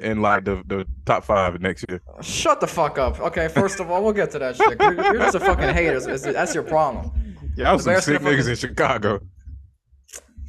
in like the, the top five next year. Shut the fuck up. Okay, first of all, we'll get to that shit. You're, you're just a fucking hater. That's your problem. Yeah, I was some sick niggas in Chicago.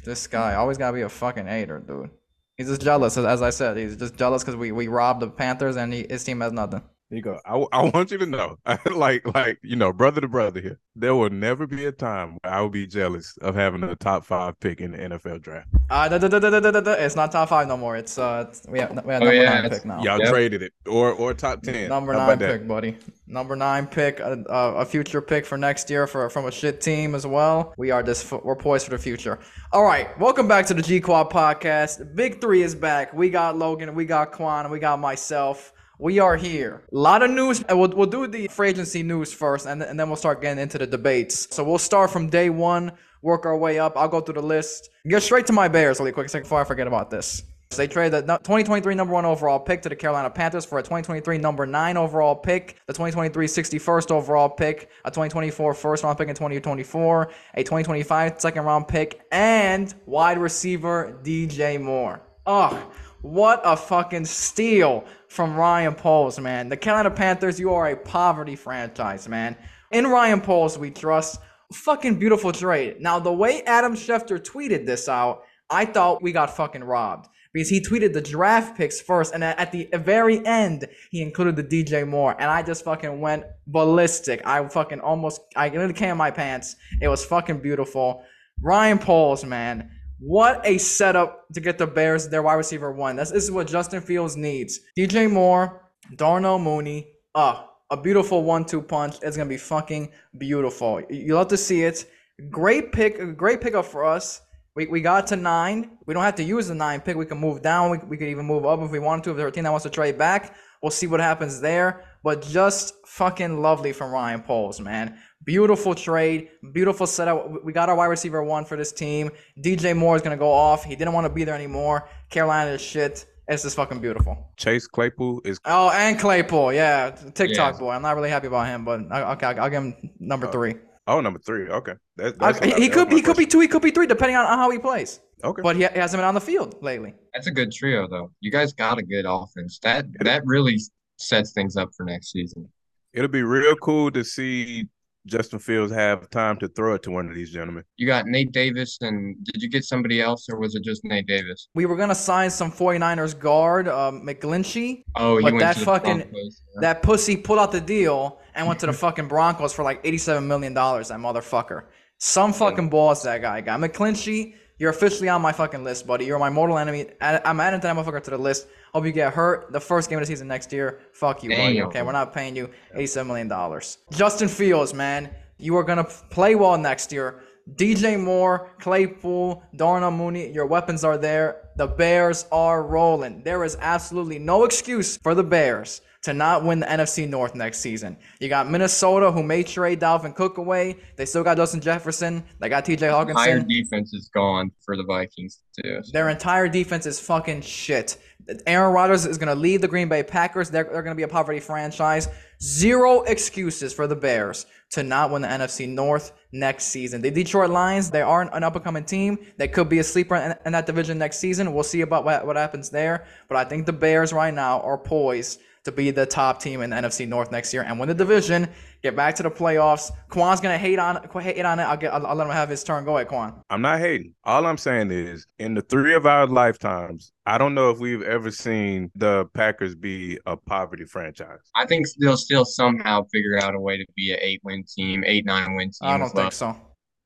This guy always gotta be a fucking hater, dude. He's just jealous, as- as I said. He's just jealous because we, we robbed the Panthers and he, his team has nothing. There you go. I, I want you to know, like, like you know, brother to brother here. There will never be a time where I will be jealous of having a top five pick in the NFL draft. Uh, da, da, da, da, da, da, da. It's not top five no more. It's uh, it's, we have we have Oh, number yeah, nine pick now. Y'all Yep. traded it, or or top ten. Number How nine about that? pick, buddy. Number nine pick, a, a, a future pick for next year for from a shit team as well. We are this we're poised for the future. All right, welcome back to the G Quad podcast. Big three is back. We got Logan, we got Quan, and we got myself. We are here. A lot of news, uh, we'll, we'll do the free agency news first, and, and then we'll start getting into the debates. So we'll start from day one, work our way up. I'll go through the list. Get straight to my Bears really quick before I forget about this. They traded the 2023 number one overall pick to the Carolina Panthers for a 2023 number nine overall pick, the 2023 61st overall pick, a 2024 first round pick in 2024, a 2025 second round pick, and wide receiver DJ Moore. Ugh, what a fucking steal from Ryan Poles, man. The Carolina Panthers, you are a poverty franchise, man. In Ryan Poles, we trust. Fucking beautiful trade. Now, the way Adam Schefter tweeted this out, I thought we got fucking robbed because he tweeted the draft picks first, and at the very end, he included the DJ Moore, and I just fucking went ballistic. I fucking almost, I literally came in my pants. It was fucking beautiful. Ryan Poles, man, what a setup to get the Bears their wide receiver one. This, this is what Justin Fields needs. DJ Moore, Darnell Mooney, uh, a beautiful one-two punch. It's gonna be fucking beautiful. You love to see it. Great pick, great pickup for us. We, we got to nine. We don't have to use the nine pick. We can move down. We, we could even move up if we wanted to. If there's a team that wants to trade back, we'll see what happens there. But just fucking lovely from Ryan Poles, man. Beautiful trade, beautiful setup. We got our wide receiver one for this team. DJ Moore is gonna go off. He didn't want to be there anymore. Carolina is shit. It's just fucking beautiful. Chase Claypool is Oh, and Claypool, yeah, TikTok Yes. boy. I'm not really happy about him, but okay, I'll give him number oh. three. oh number three. Okay, that, I- that's he, he could was my he could be two, he could be three, depending on, on how he plays. okay. But he, he hasn't been on the field lately. That's a good trio, though. You guys got a good offense. That that really sets things up for next season. It'll be real cool to see Justin Fields have time to throw it to one of these gentlemen. You got Nate Davis, and did you get somebody else, or was it just Nate Davis? We were gonna sign some 49ers guard, um, McGlinchey. Oh, you But went that to the fucking- Broncos. yeah. That pussy pulled out the deal and went to the fucking Broncos for like 87 million dollars. That motherfucker. Some fucking balls that guy got. McGlinchey, you're officially on my fucking list, buddy. You're my mortal enemy. I- I'm adding that motherfucker to the list. Hope you get hurt the first game of the season next year. Fuck you, buddy. Okay, we're not paying you 87 million dollars. Justin Fields, man, you are gonna play well next year. DJ Moore, Claypool, Darnell Mooney, your weapons are there. The Bears are rolling. There is absolutely no excuse for the Bears to not win the NFC North next season. You got Minnesota, who may trade Dalvin Cook away. They still got Justin Jefferson. They got TJ Hockenson. Entire Hockenson. defense is gone for the Vikings too. so- Their entire defense is fucking shit. Aaron Rodgers is going to leave the Green Bay Packers. They're, they're going to be a poverty franchise. Zero excuses for the Bears to not win the NFC North next season. The Detroit Lions, they are an up and coming team. They could be a sleeper in, in that division next season. We'll see about what, what happens there. But I think the Bears right now are poised to be the top team in the NFC North next year and win the division. Get back to the playoffs. Quan's gonna hate on hate on it. I'll get. I'll, I'll let him have his turn. Go ahead, Quan. I'm not hating. All I'm saying is, in the three of our lifetimes, I don't know if we've ever seen the Packers be a poverty franchise. I think they'll still somehow figure out a way to be an eight-win team, eight-nine win team. I don't as well. think so.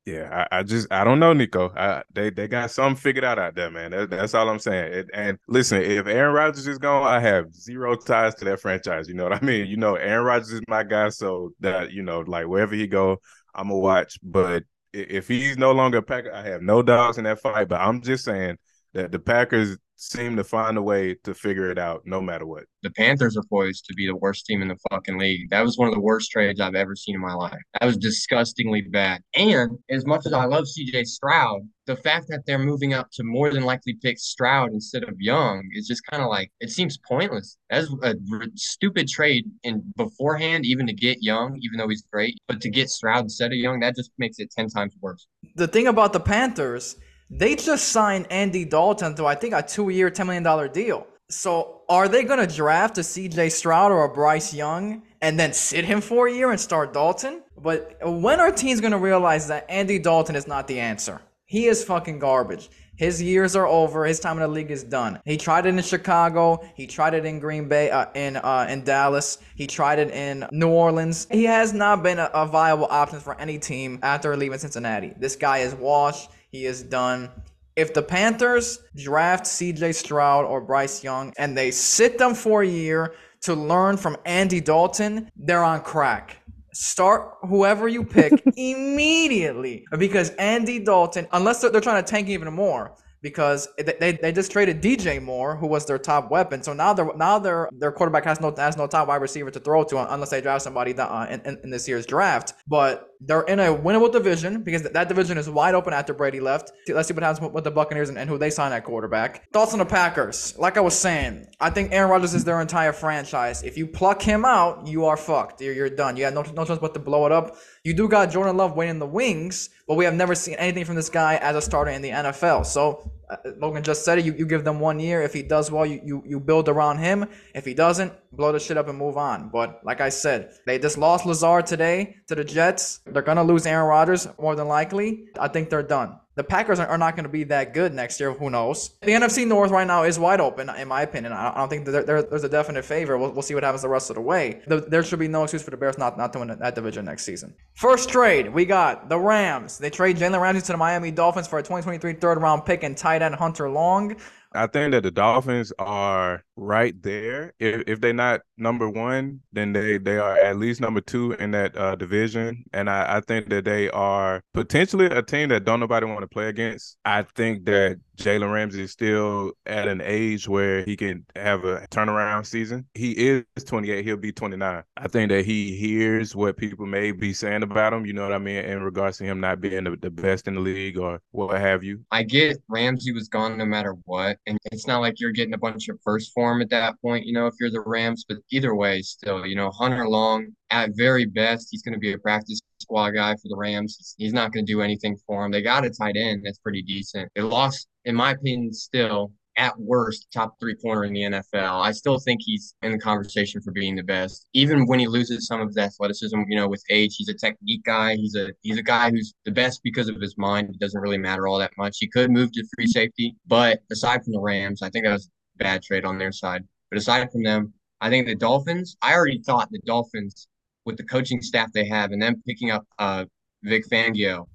Yeah, I, I just I don't know, Nikko. I, they they got something figured out out there, man. That, that's all I'm saying. It, and listen, if Aaron Rodgers is gone, I have zero ties to that franchise. You know what I mean? You know, Aaron Rodgers is my guy, so that you know, like wherever he go, I'm gonna watch. But if he's no longer a Packer, I have no dogs in that fight. But I'm just saying that the Packers seem to find a way to figure it out, no matter what. The Panthers are poised to be the worst team in the fucking league. That was one of the worst trades I've ever seen in my life. That was disgustingly bad. And as much as I love CJ Stroud, the fact that they're moving up to more than likely pick Stroud instead of Young is just kind of like it seems pointless. That's a r- stupid trade in beforehand, even to get Young, even though he's great, but to get Stroud instead of Young, that just makes it ten times worse. the thing about the Panthers, they just signed Andy Dalton to I think a two-year, ten million dollar deal. So are they going to draft a CJ Stroud or a Bryce Young and then sit him for a year and start Dalton? But when are teams going to realize that Andy Dalton is not the answer? He is fucking garbage. His years are over. His time in the league is done. He tried it in Chicago. He tried it in Green Bay, uh, in uh, in Dallas. He tried it in New Orleans. He has not been a, a viable option for any team after leaving Cincinnati. This guy is washed. He is done. If the Panthers draft CJ Stroud or Bryce Young and they sit them for a year to learn from Andy Dalton, they're on crack. Start whoever you pick immediately because Andy Dalton, unless they're, they're trying to tank even more, because they, they just traded DJ Moore, who was their top weapon. So now their now their their quarterback has no has no top wide receiver to throw to unless they draft somebody that, uh, in, in this year's draft. But they're in a winnable division because that division is wide open after Brady left. Let's see what happens with the Buccaneers and, and who they sign at quarterback. Thoughts on the Packers? Like I was saying, I think Aaron Rodgers is their entire franchise. If you pluck him out, you are fucked. You're, you're done. You have no, no choice but to blow it up. You do got Jordan Love waiting in the wings, but we have never seen anything from this guy as a starter in the NFL. So Uh, Logan just said it. You, you give them one year. If he does well, you, you you build around him. If he doesn't, blow the shit up and move on. But like I said, they just lost Lazard today to the Jets. They're gonna lose Aaron Rodgers more than likely. I think they're done. The Packers are not going to be that good next year. Who knows? The NFC North right now is wide open, in my opinion. I don't think there, there's a definite favor. We'll, we'll, see what happens the rest of the way. there should be no excuse for the Bears not, not to win that division next season. First trade, we got the Rams. They trade Jalen Ramsey to the Miami Dolphins for a 2023 third round pick and tight end Hunter Long. I think that the Dolphins are right there. If if they're not number one, then they they are at least number two in that uh, division. And I, I think that they are potentially a team that don't nobody want to play against. I think that Jalen Ramsey is still at an age where he can have a turnaround season. He is 28, he'll be 29. I think that he hears what people may be saying about him, you know what I mean, in regards to him not being the, the best in the league or what have you. I get Ramsey was gone no matter what. And it's not like you're getting a bunch of first form at that point, you know, if you're the Rams. But either way, still, you know, Hunter Long, at very best, he's going to be a practice squad guy for the Rams. He's, not going to do anything for him. They got a tight end that's pretty decent. They lost, in my opinion, still at worst top three corner in the NFL. I still think he's in the conversation for being the best. Even when he loses some of his athleticism, you know, with age, he's a technique guy. He's a he's a guy who's the best because of his mind. It doesn't really matter all that much. He could move to free safety, but aside from the Rams, I think that was bad trade on their side. But aside from them, I think the Dolphins, I already thought the Dolphins, with the coaching staff they have and then picking up uh, Vic Fangio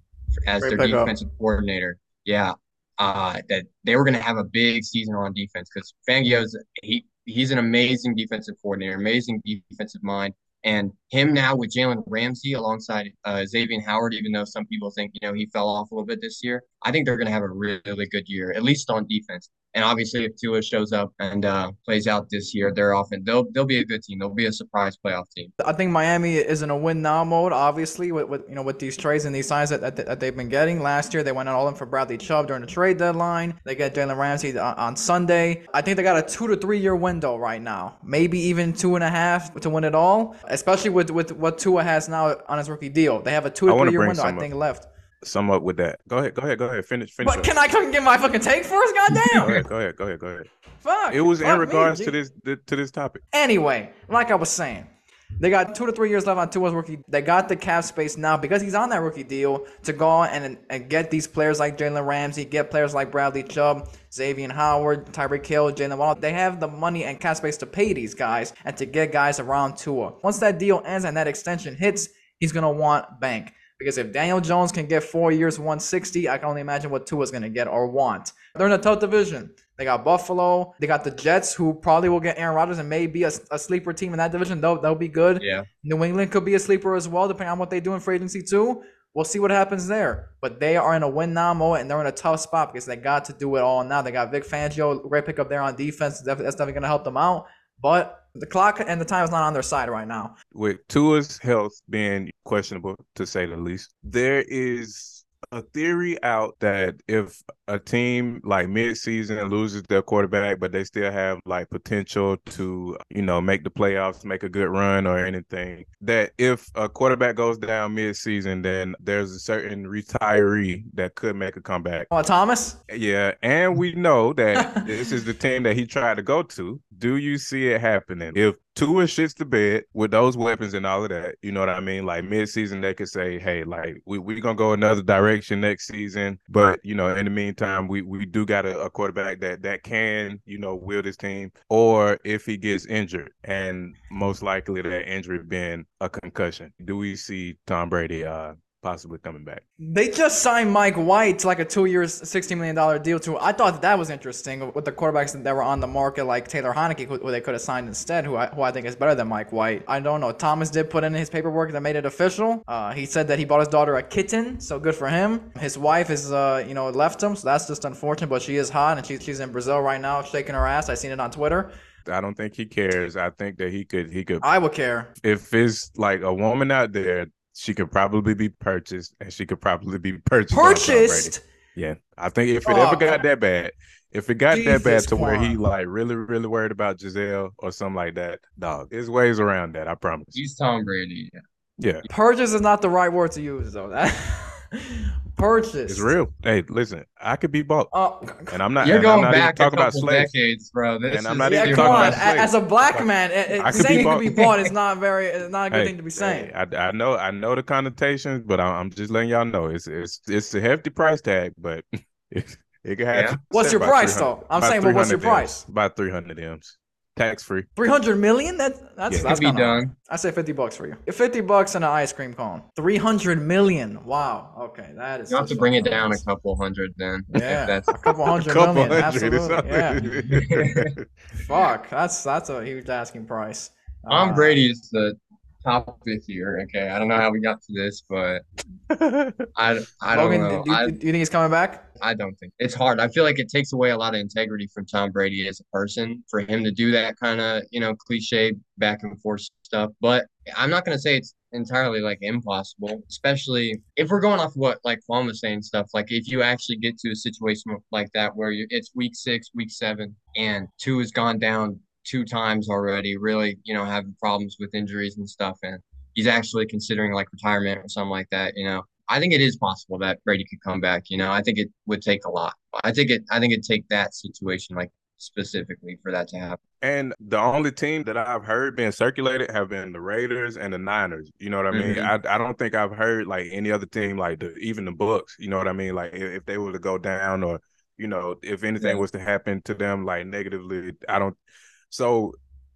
as Great their defensive up. coordinator, yeah, uh, that they were going to have a big season on defense because Fangio's he he's an amazing defensive coordinator, amazing defensive mind. And him now with Jalen Ramsey alongside uh, Xavier Howard, even though some people think you know he fell off a little bit this year, I think they're going to have a really, really good year, at least on defense. And obviously, if Tua shows up and uh, plays out this year, they're often they'll they'll be a good team. They'll be a surprise playoff team. I think Miami is in a win now mode. Obviously, with, with you know with these trades and these signs that, that, that they've been getting. Last year, they went on all in for Bradley Chubb during the trade deadline. They get Jalen Ramsey on, on Sunday. I think they got a two to three year window right now, maybe even two and a half to win it all. Especially with with what Tua has now on his rookie deal, they have a two to three year window. I think left sum up with that. Go ahead, go ahead, go ahead. Finish, finish. But up. can I fucking get my fucking take first? Goddamn. go ahead, go ahead, go ahead, go ahead. Fuck. It was in regards me, to this to this topic. Anyway, like I was saying, they got two to three years left on Tua's rookie. They got the cap space now because he's on that rookie deal to go and and get these players like Jalen Ramsey, get players like Bradley Chubb, Xavier Howard, Tyreek Hill, Jalen Waddle. They have the money and cap space to pay these guys and to get guys around Tua. Once that deal ends and that extension hits, he's gonna want bank. Because if Daniel Jones can get four years, 160, I can only imagine what Tua's going to get or want. They're in a tough division. They got Buffalo. They got the Jets, who probably will get Aaron Rodgers and may be a, a sleeper team in that division. They'll, they'll be good. Yeah. New England could be a sleeper as well, depending on what they do in free agency, too. We'll see what happens there. But they are in a win now mode, and they're in a tough spot because they got to do it all now. They got Vic Fangio, great pickup there on defense. That's definitely going to help them out. But the clock and the time is not on their side right now. With Tua's health being questionable, to say the least, there is a theory out that if a team like mid-season loses their quarterback, but they still have like potential to, you know, make the playoffs, make a good run or anything, that if a quarterback goes down mid-season, then there's a certain retiree that could make a comeback. Oh, Thomas? Yeah, and we know that this is the team that he tried to go to. Do you see it happening? If Tua shits the bed with those weapons and all of that, you know what I mean? Like mid-season, they could say, "Hey, like we we gonna go another direction next season," but you know, in the meantime, we we do got a, a quarterback that that can you know wield his team. Or if he gets injured, and most likely that injury being a concussion, do we see Tom Brady uh possibly coming back. They just signed Mike White to like a two years, $60 million deal too. I thought that, that was interesting with the quarterbacks that were on the market, like Taylor Heinicke, who they could have signed instead, who I, who I think is better than Mike White. I don't know. Thomas did put in his paperwork that made it official. Uh, he said that he bought his daughter a kitten, so good for him. His wife is, uh, you know, left him, so that's just unfortunate, but she is hot and she's, she's in Brazil right now shaking her ass. I seen it on Twitter. I don't think he cares. I think that he could he could I would care. If it's like a woman out there she could probably be purchased, and she could probably be purchased. Purchased. Yeah, I think if it oh, ever got that bad, if it got Jesus that bad to where he like really, really worried about Gisele or something like that, dog, there's ways around that. I promise. He's Tom Brady. Yeah. Yeah. Purchase is not the right word to use though. That purchase. It's real. Hey, listen, I could be bought. Uh, and I'm not. You're going not back a couple about decades, bro. This and I'm not yeah, even come talking on. about slaves. As a black man, it, it, saying you could be bought is not very. It's not a good hey, thing to be saying. Hey, I, I, know. I know the connotations, but I'm, just letting y'all know it's it's it's a hefty price tag, but it, it can have. Yeah. What's your price though? I'm saying, well, what's your price? About 300 M's tax free. Three hundred million? That that's yeah, that's be done. I say fifty bucks for you. Fifty bucks and an ice cream cone. Three hundred million. Wow. Okay, that is. You have to bring it down a couple hundred then. Yeah, that's a couple hundred a couple million. Hundred, absolutely. Yeah. Fuck, that's that's a huge asking price. Tom uh, Brady is the topic here. Okay, I don't know how we got to this, but I, I don't Logan, know. Do, I, do you think he's coming back? I don't think it's hard. I feel like it takes away a lot of integrity from Tom Brady as a person for him to do that kind of you know cliche back and forth stuff. But I'm not gonna say it's entirely like impossible, especially if we're going off what like Quan was saying stuff. Like if you actually get to a situation like that where you it's week six, week seven, and Tua has gone down two times already, really, you know, having problems with injuries and stuff. And he's actually considering like retirement or something like that, you know. I think it is possible that Brady could come back, you know. I think it would take a lot. I think it I think it'd take that situation like specifically for that to happen. And the only team that I've heard being circulated have been the Raiders and the Niners. You know what I mean? Mm-hmm. I, I don't think I've heard like any other team like the even the Bucks. You know what I mean? Like if, if they were to go down or you know if anything yeah. was to happen to them like negatively, I don't. So,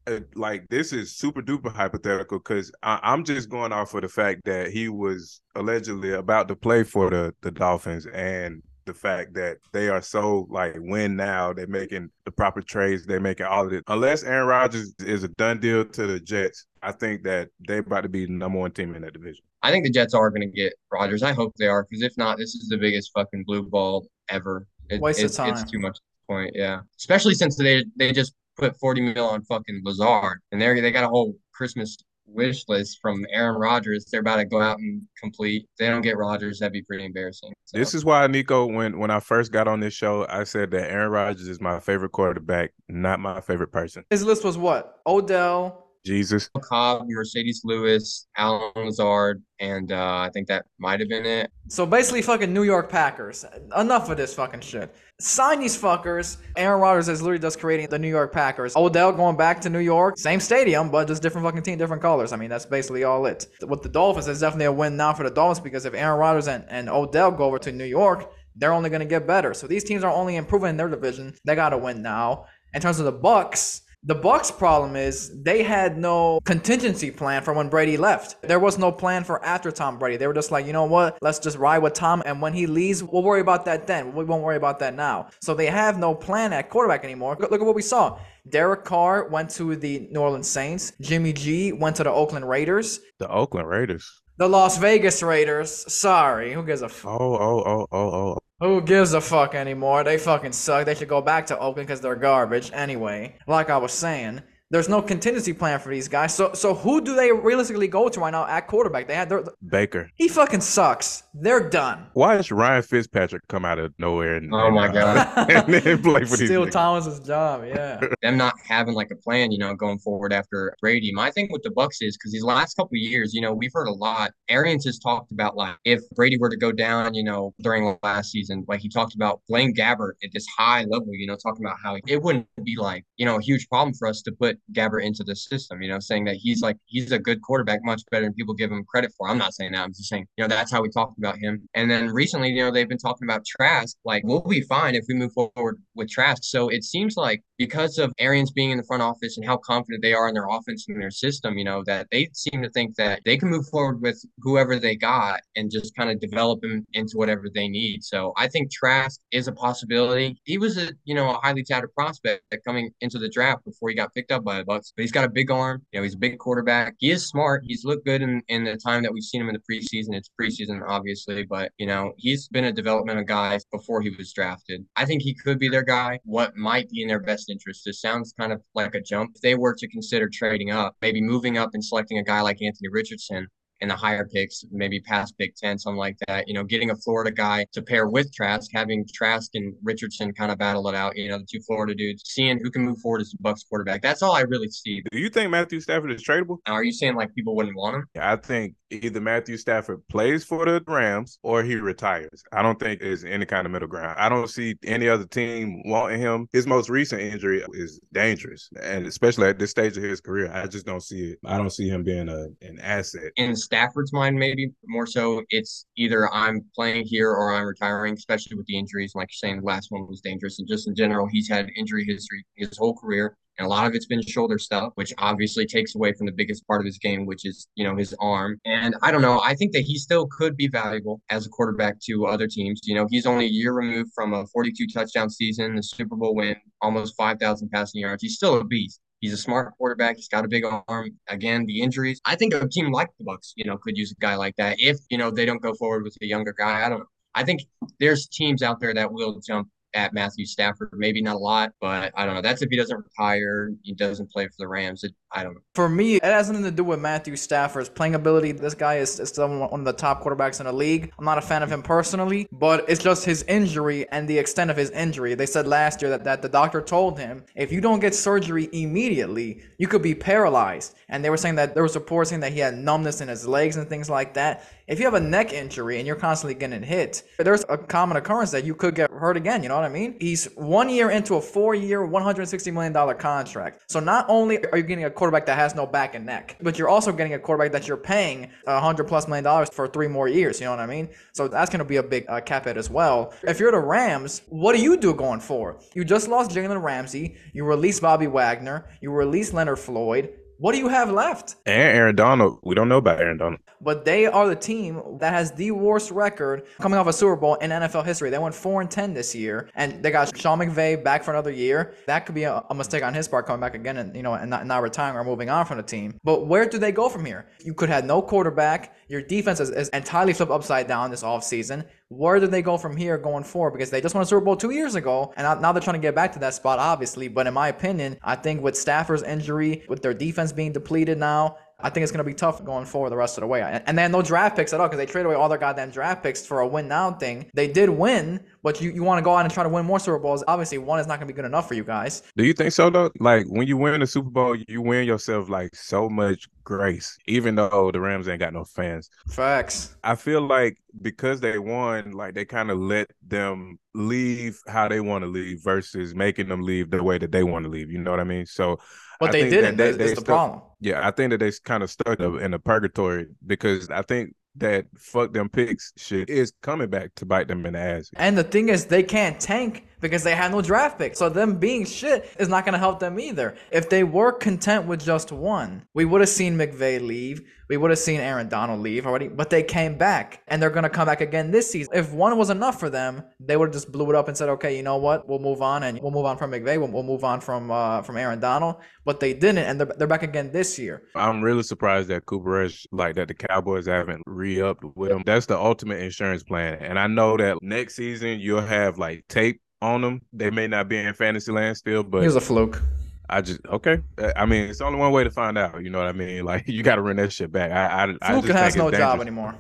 uh, like, this is super duper hypothetical because I'm just going off of the fact that he was allegedly about to play for the the Dolphins and the fact that they are so like win now, they're making the proper trades, they're making all of it. Unless Aaron Rodgers is a done deal to the Jets, I think that they're about to be the number one team in that division. I think the Jets are going to get Rodgers. I hope they are because if not, this is the biggest fucking blue ball ever. It, Waste of time. It's too much point. Yeah, especially since they they just put 40 mil on fucking Lazard, and they they got a whole Christmas wish list from Aaron Rodgers. They're about to go out and complete. If they don't get Rodgers, that'd be pretty embarrassing. So. This is why Nikko, when when I first got on this show, I said that Aaron Rodgers is my favorite quarterback, not my favorite person. His list was what? Odell, Jesus. Cobb, Marcedes Lewis, Allen Lazard, and uh, I think that might have been it. So basically, fucking New York Packers. Enough of this fucking shit. Sign these fuckers. Aaron Rodgers is literally just creating the New York Packers. Odell going back to New York, same stadium, but just different fucking team, different colors. I mean, that's basically all it. With the Dolphins, it's definitely a win now for the Dolphins because if Aaron Rodgers and, and Odell go over to New York, they're only going to get better. So these teams are only improving in their division. They got to win now. In terms of the Bucks, the Bucks problem is they had no contingency plan for when Brady left. There was no plan for after Tom Brady. They were just like, you know what? Let's just ride with Tom and when he leaves, we'll worry about that then. We won't worry about that now. So they have no plan at quarterback anymore. Look at what we saw. Derek Carr went to the New Orleans Saints. Jimmy G went to the Oakland Raiders. The Oakland Raiders. The Las Vegas Raiders. Sorry, who gives a fuck? Oh, oh, oh, oh, oh. Who gives a fuck anymore? They fucking suck. They should go back to Oakland because they're garbage. Anyway, like I was saying, There's no contingency plan for these guys. So so who do they realistically go to right now at quarterback? They had their Baker. he fucking sucks. They're done. Watch Ryan Fitzpatrick come out of nowhere and, Oh my and, God. uh, and then play for these Steal niggas. Thomas's job. Yeah. them not having like a plan, you know, going forward after Brady. My thing with the Bucks is because these last couple of years, you know, we've heard a lot. Arians has talked about like if Brady were to go down, you know, during last season, like he talked about Blaine Gabbert at this high level, you know, talking about how it wouldn't be like, you know, a huge problem for us to put Gabbert into the system, you know, saying that he's like he's a good quarterback, much better than people give him credit for. I'm not saying that. I'm just saying, you know, that's how we talked about him. And then recently, you know, they've been talking about Trask. Like, we'll be fine if we move forward with Trask. So it seems like because of Arians being in the front office and how confident they are in their offense and their system, you know, that they seem to think that they can move forward with whoever they got and just kind of develop him into whatever they need. So I think Trask is a possibility. He was a, you know, a highly touted prospect coming into the draft before he got picked up by the Bucks. But he's got a big arm. You know, he's a big quarterback. He is smart. He's looked good in, in the time that we've seen him in the preseason. It's preseason, obviously, but you know, he's been a developmental guy before he was drafted. I think he could be their guy. What might be in their best interest? This sounds kind of like a jump. If they were to consider trading up, maybe moving up and selecting a guy like Anthony Richardson, in the higher picks, maybe past Big Ten, something like that. You know, getting a Florida guy to pair with Trask, having Trask and Richardson kind of battle it out. You know, the two Florida dudes, seeing who can move forward as the Bucks quarterback. That's all I really see. Do you think Matthew Stafford is tradable? Now, are you saying like people wouldn't want him? I think either Matthew Stafford plays for the Rams or he retires. I don't think there's any kind of middle ground. I don't see any other team wanting him. His most recent injury is dangerous, and especially at this stage of his career, I just don't see it. I don't see him being a an asset. In Stafford's mind, maybe more so, it's either I'm playing here or I'm retiring, especially with the injuries. Like you're saying, the last one was dangerous. And just in general, he's had injury history his whole career. And a lot of it's been shoulder stuff, which obviously takes away from the biggest part of his game, which is, you know, his arm. And I don't know. I think that he still could be valuable as a quarterback to other teams. You know, he's only a year removed from a 42 touchdown season, the Super Bowl win, almost 5,000 passing yards. He's still a beast. He's a smart quarterback. He's got a big arm. Again, the injuries. I think a team like the Bucks, you know, could use a guy like that if, you know, they don't go forward with a younger guy. I don't know. I think there's teams out there that will jump at Matthew Stafford. Maybe not a lot, but I don't know. That's if he doesn't retire, he doesn't play for the Rams. It, I don't know. For me, it has nothing to do with Matthew Stafford's playing ability. This guy is, is still one of the top quarterbacks in the league. I'm not a fan of him personally, but it's just his injury and the extent of his injury. They said last year that, that the doctor told him if you don't get surgery immediately, you could be paralyzed. And they were saying that there was reports saying that he had numbness in his legs and things like that. If you have a neck injury and you're constantly getting hit, there's a common occurrence that you could get hurt again. You know what I mean? He's one year into a four year, $160 million contract. So not only are you getting a quarterback that has no back and neck, but you're also getting a quarterback that you're paying a hundred plus million dollars for three more years. You know what I mean? So that's going to be a big uh, cap hit as well. If you're the Rams, what do you do going forward? You just lost Jalen Ramsey. You released Bobby Wagner. You released Leonard Floyd. What do you have left? And Aaron Donald, we don't know about Aaron Donald. But they are the team that has the worst record coming off a Super Bowl in NFL history. They went four and ten this year, and they got Sean McVay back for another year. That could be a, a mistake on his part coming back again, and you know, and not, not retiring or moving on from the team. But where do they go from here? You could have no quarterback. Your defense is, is entirely flipped upside down this offseason. Where do they go from here going forward? Because they just won a Super Bowl two years ago, and now they're trying to get back to that spot, obviously. But in my opinion, I think with Stafford's injury, with their defense being depleted now, I think it's going to be tough going forward the rest of the way. And, they had no draft picks at all because they traded away all their goddamn draft picks for a win now thing. They did win, but you, you want to go out and try to win more Super Bowls. Obviously, one is not going to be good enough for you guys. Do you think so though? Like when you win the Super Bowl, you win yourself like so much grace, even though the Rams ain't got no fans. Facts. I feel like because they won, like they kind of let them leave how they want to leave versus making them leave the way that they want to leave. You know what I mean? So But I they didn't. that That's the still- problem. Yeah, I think that they kind of stuck in a purgatory because I think that fuck them picks shit is coming back to bite them in the ass. And the thing is, they can't tank because they had no draft pick. So them being shit is not going to help them either. If they were content with just one, we would have seen McVay leave. We would have seen Aaron Donald leave already, but they came back and they're going to come back again this season. If one was enough for them, they would have just blew it up and said, okay, you know what? We'll move on and we'll move on from McVay. We'll, we'll move on from uh, from Aaron Donald. But they didn't, and they're, they're back again this year. I'm really surprised that Cooper Rush, like that the Cowboys haven't re-upped with him. That's the ultimate insurance plan. And I know that next season you'll have like tape on them. They may not be in fantasy land still, but he's a fluke. I just okay. Uh, I mean, it's only one way to find out. You know what I mean? Like you got to run that shit back. I I, I Fluke just has no it's job anymore.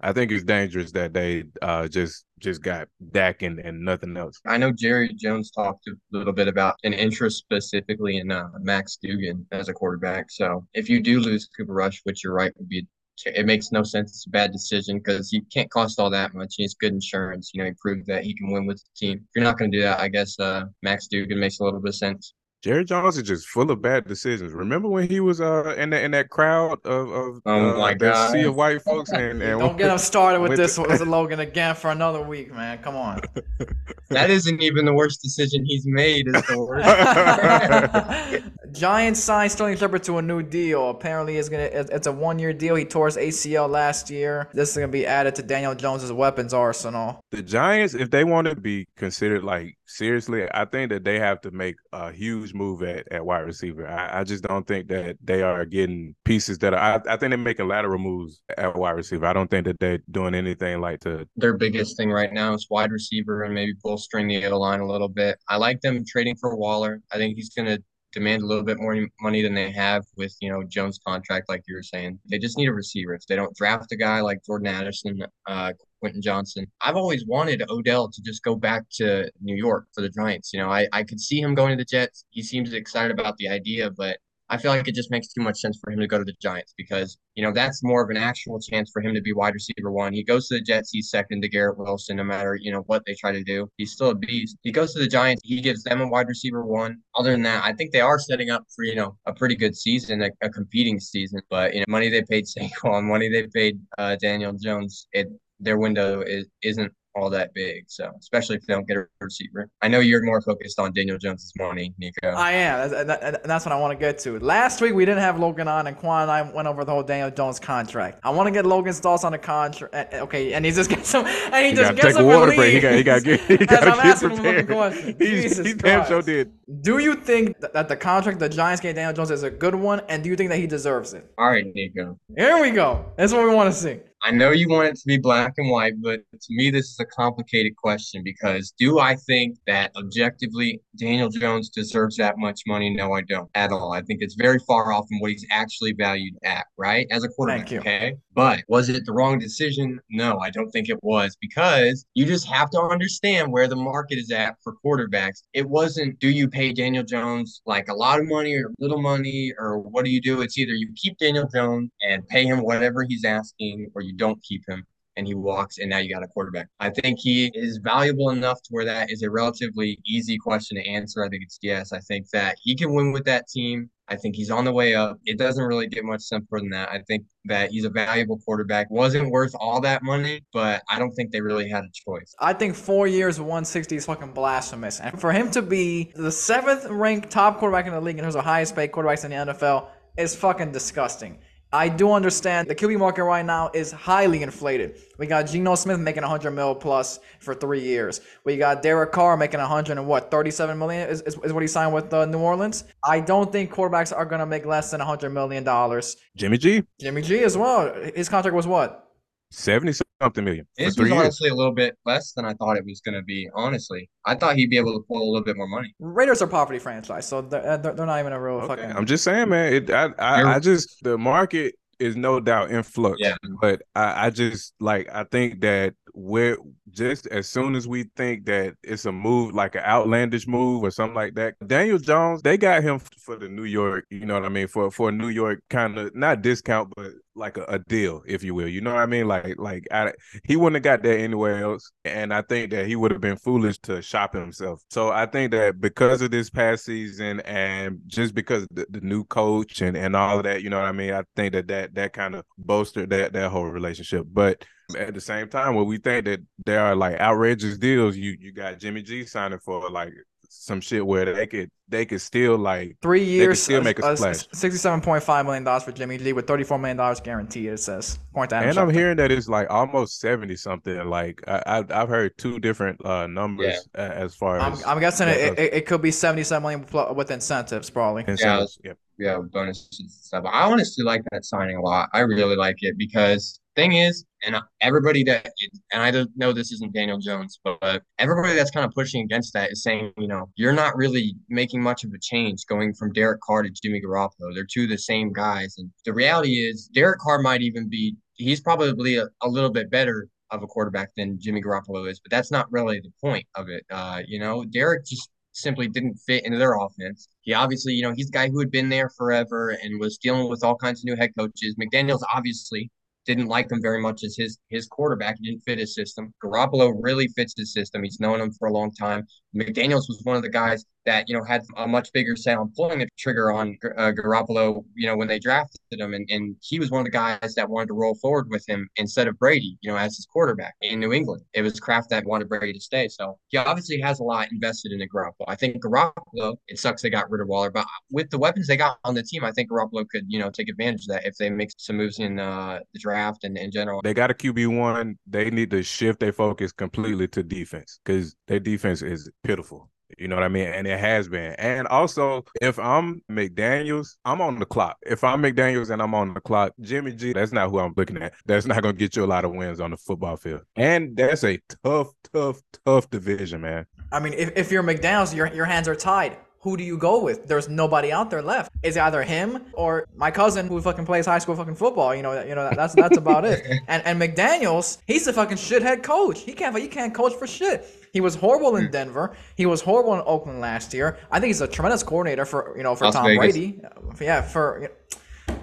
I think it's dangerous that they uh just just got Dak and, and nothing else. I know Jerry Jones talked a little bit about an interest specifically in uh, Max Duggan as a quarterback. So if you do lose Cooper Rush, which you're right would be, it makes no sense. It's a bad decision because he can't cost all that much. He's good insurance. You know, he proved that he can win with the team. If you're not going to do that, I guess uh, Max Duggan makes a little bit of sense. Jerry Jones is just full of bad decisions. Remember when he was uh in that in that crowd of of Oh uh, my that God. sea of white folks and, and Don't get him started with went this to- with Logan again for another week, man. Come on. That isn't even the worst decision he's made. Is the worst. Giants signed Sterling Shepard to a new deal. Apparently, it's gonna it's a one year deal. He tore his ACL last year. This is gonna be added to Daniel Jones's weapons arsenal. the Giants, if they want to be considered like seriously, I think that they have to make a huge move at, at wide receiver. I, I just don't think that they are getting pieces that are. I, I think they're making lateral moves at wide receiver. I don't think that they're doing anything like to. their biggest thing right now is wide receiver and maybe bolstering the O line a little bit. I like them trading for Waller. I think he's going to demand a little bit more money than they have with you know Jones' contract, like you were saying. They just need a receiver. If they don't draft a guy like Jordan Addison, uh, Quentin Johnson, I've always wanted Odell to just go back to New York for the Giants. You know, I I could see him going to the Jets. He seems excited about the idea, but I feel like it just makes too much sense for him to go to the Giants because, you know, that's more of an actual chance for him to be wide receiver one. He goes to the Jets, he's second to Garrett Wilson, no matter, you know, what they try to do. He's still a beast. He goes to the Giants, he gives them a wide receiver one. Other than that, I think they are setting up for, you know, a pretty good season, a, a competing season. But, you know, money they paid Saquon, money they paid uh, Daniel Jones, it their window is, isn't all that big. So, especially if they don't get a receiver. I know you're more focused on Daniel Jones's money, Nikko. I am, and that- that's what I want to get to. Last week we didn't have Logan on, and Quan and I went over the whole Daniel Jones contract. I want to get Logan's thoughts on the contract. Okay, and he just gets some, and he, He just gets take a some water break. He got he got get he got I'm to get asking him a prepared. question. He's, Jesus he damn sure Christ. did. Do you think that the contract the Giants gave Daniel Jones is a good one, and do you think that he deserves it? All right, Nikko. Here we go. That's what we want to see. I know you want it to be black and white, but to me, this is a complicated question because do I think that objectively Daniel Jones deserves that much money? No, I don't at all. I think it's very far off from what he's actually valued at, right? As a quarterback, Thank you. okay? But was it the wrong decision? No, I don't think it was because you just have to understand where the market is at for quarterbacks. It wasn't do you pay Daniel Jones like a lot of money or little money or what do you do? It's either you keep Daniel Jones and pay him whatever he's asking or you don't keep him and he walks and now you got a quarterback. I think he is valuable enough to where that is a relatively easy question to answer. I think it's yes. I think that he can win with that team. I think he's on the way up. It doesn't really get much simpler than that. I think that he's a valuable quarterback. Wasn't worth all that money, but I don't think they really had a choice. I think four years, 160 is fucking blasphemous. And for him to be the seventh ranked top quarterback in the league and who's the highest paid quarterbacks in the NFL is fucking disgusting. I do understand the QB market right now is highly inflated. We got Geno Smith making 100 mil plus for three years. We got Derek Carr making 100 and what 37 million is, is, is what he signed with uh, New Orleans. I don't think quarterbacks are gonna make less than 100 million dollars. Jimmy G, Jimmy G as well. His contract was what? Seventy something million for This three was years. honestly a little bit less than I thought it was going to be. Honestly, I thought he'd be able to pull a little bit more money. Raiders are a poverty franchise, so they're, uh, they're they're not even a real Okay, fucking. I'm just saying, man. It, I, I, I just the market is no doubt in flux. Yeah. But I, I just like I think that we're just as soon as we think that it's a move like an outlandish move or something like that. Daniel Jones, they got him for the New York, you know what I mean, for for a New York kind of not discount, but like a, a deal, if you will. You know what I mean? Like like I, he wouldn't have got that anywhere else, and I think that he would have been foolish to shop himself. So I think that because of this past season and just because the, the new coach and and all of that, you know what I mean. I think that that that kind of bolstered that that whole relationship, but. At the same time, when we think that there are like outrageous deals, you you got Jimmy G signing for like some shit where they could they could still like Three could years, still make a uh, splash. sixty-seven point five million dollars for Jimmy G with thirty-four million dollars guaranteed. It says. Point to Adam And I'm Schefter. hearing that it's like almost seventy something. Like I, I've I've heard two different uh, numbers a- as far I'm, as I'm guessing it, it, it could be seventy-seven million pl- with incentives, probably. incentives. Yeah, Yeah, bonuses and stuff. I honestly like that signing a lot. I really like it because Thing is, and everybody that, and I don't know this isn't Daniel Jones, but everybody that's kind of pushing against that is saying, you know, you're not really making much of a change going from Derek Carr to Jimmy Garoppolo. They're two of the same guys. And the reality is, Derek Carr might even be, he's probably a, a little bit better of a quarterback than Jimmy Garoppolo is, but that's not really the point of it. Uh, you know, Derek just simply didn't fit into their offense. He obviously, you know, he's a guy who had been there forever and was dealing with all kinds of new head coaches. McDaniels obviously didn't like him very much as his his quarterback. He didn't fit his system. Garoppolo really fits his system. He's known him for a long time. McDaniels was one of the guys that you know had a much bigger say on pulling a trigger on uh, Garoppolo. You know when they drafted him, and, and he was one of the guys that wanted to roll forward with him instead of Brady. You know as his quarterback in New England. It was Kraft that wanted Brady to stay. So he obviously has a lot invested in Garoppolo. I think Garoppolo. It sucks they got rid of Waller, but with the weapons they got on the team, I think Garoppolo could you know take advantage of that if they make some moves in uh, the draft and in general. They got a QB one. They need to shift their focus completely to defense because their defense is pitiful. You know what I mean? And it has been. And also, if I'm McDaniels, I'm on the clock. If I'm McDaniels and I'm on the clock, Jimmy G, that's not who I'm looking at. That's not going to get you a lot of wins on the football field. And that's a tough, tough, tough division, man. I mean, if, if you're McDaniels, your, your hands are tied who do you go with? There's nobody out there left. It's either him or my cousin who fucking plays high school fucking football. You know, you know that's that's about it. And and McDaniel's, he's a fucking shithead coach. He can't he can't coach for shit. He was horrible in hmm. Denver. He was horrible in Oakland last year. I think he's a tremendous coordinator for you know for Las Tom Vegas. Brady. Yeah, for. You know.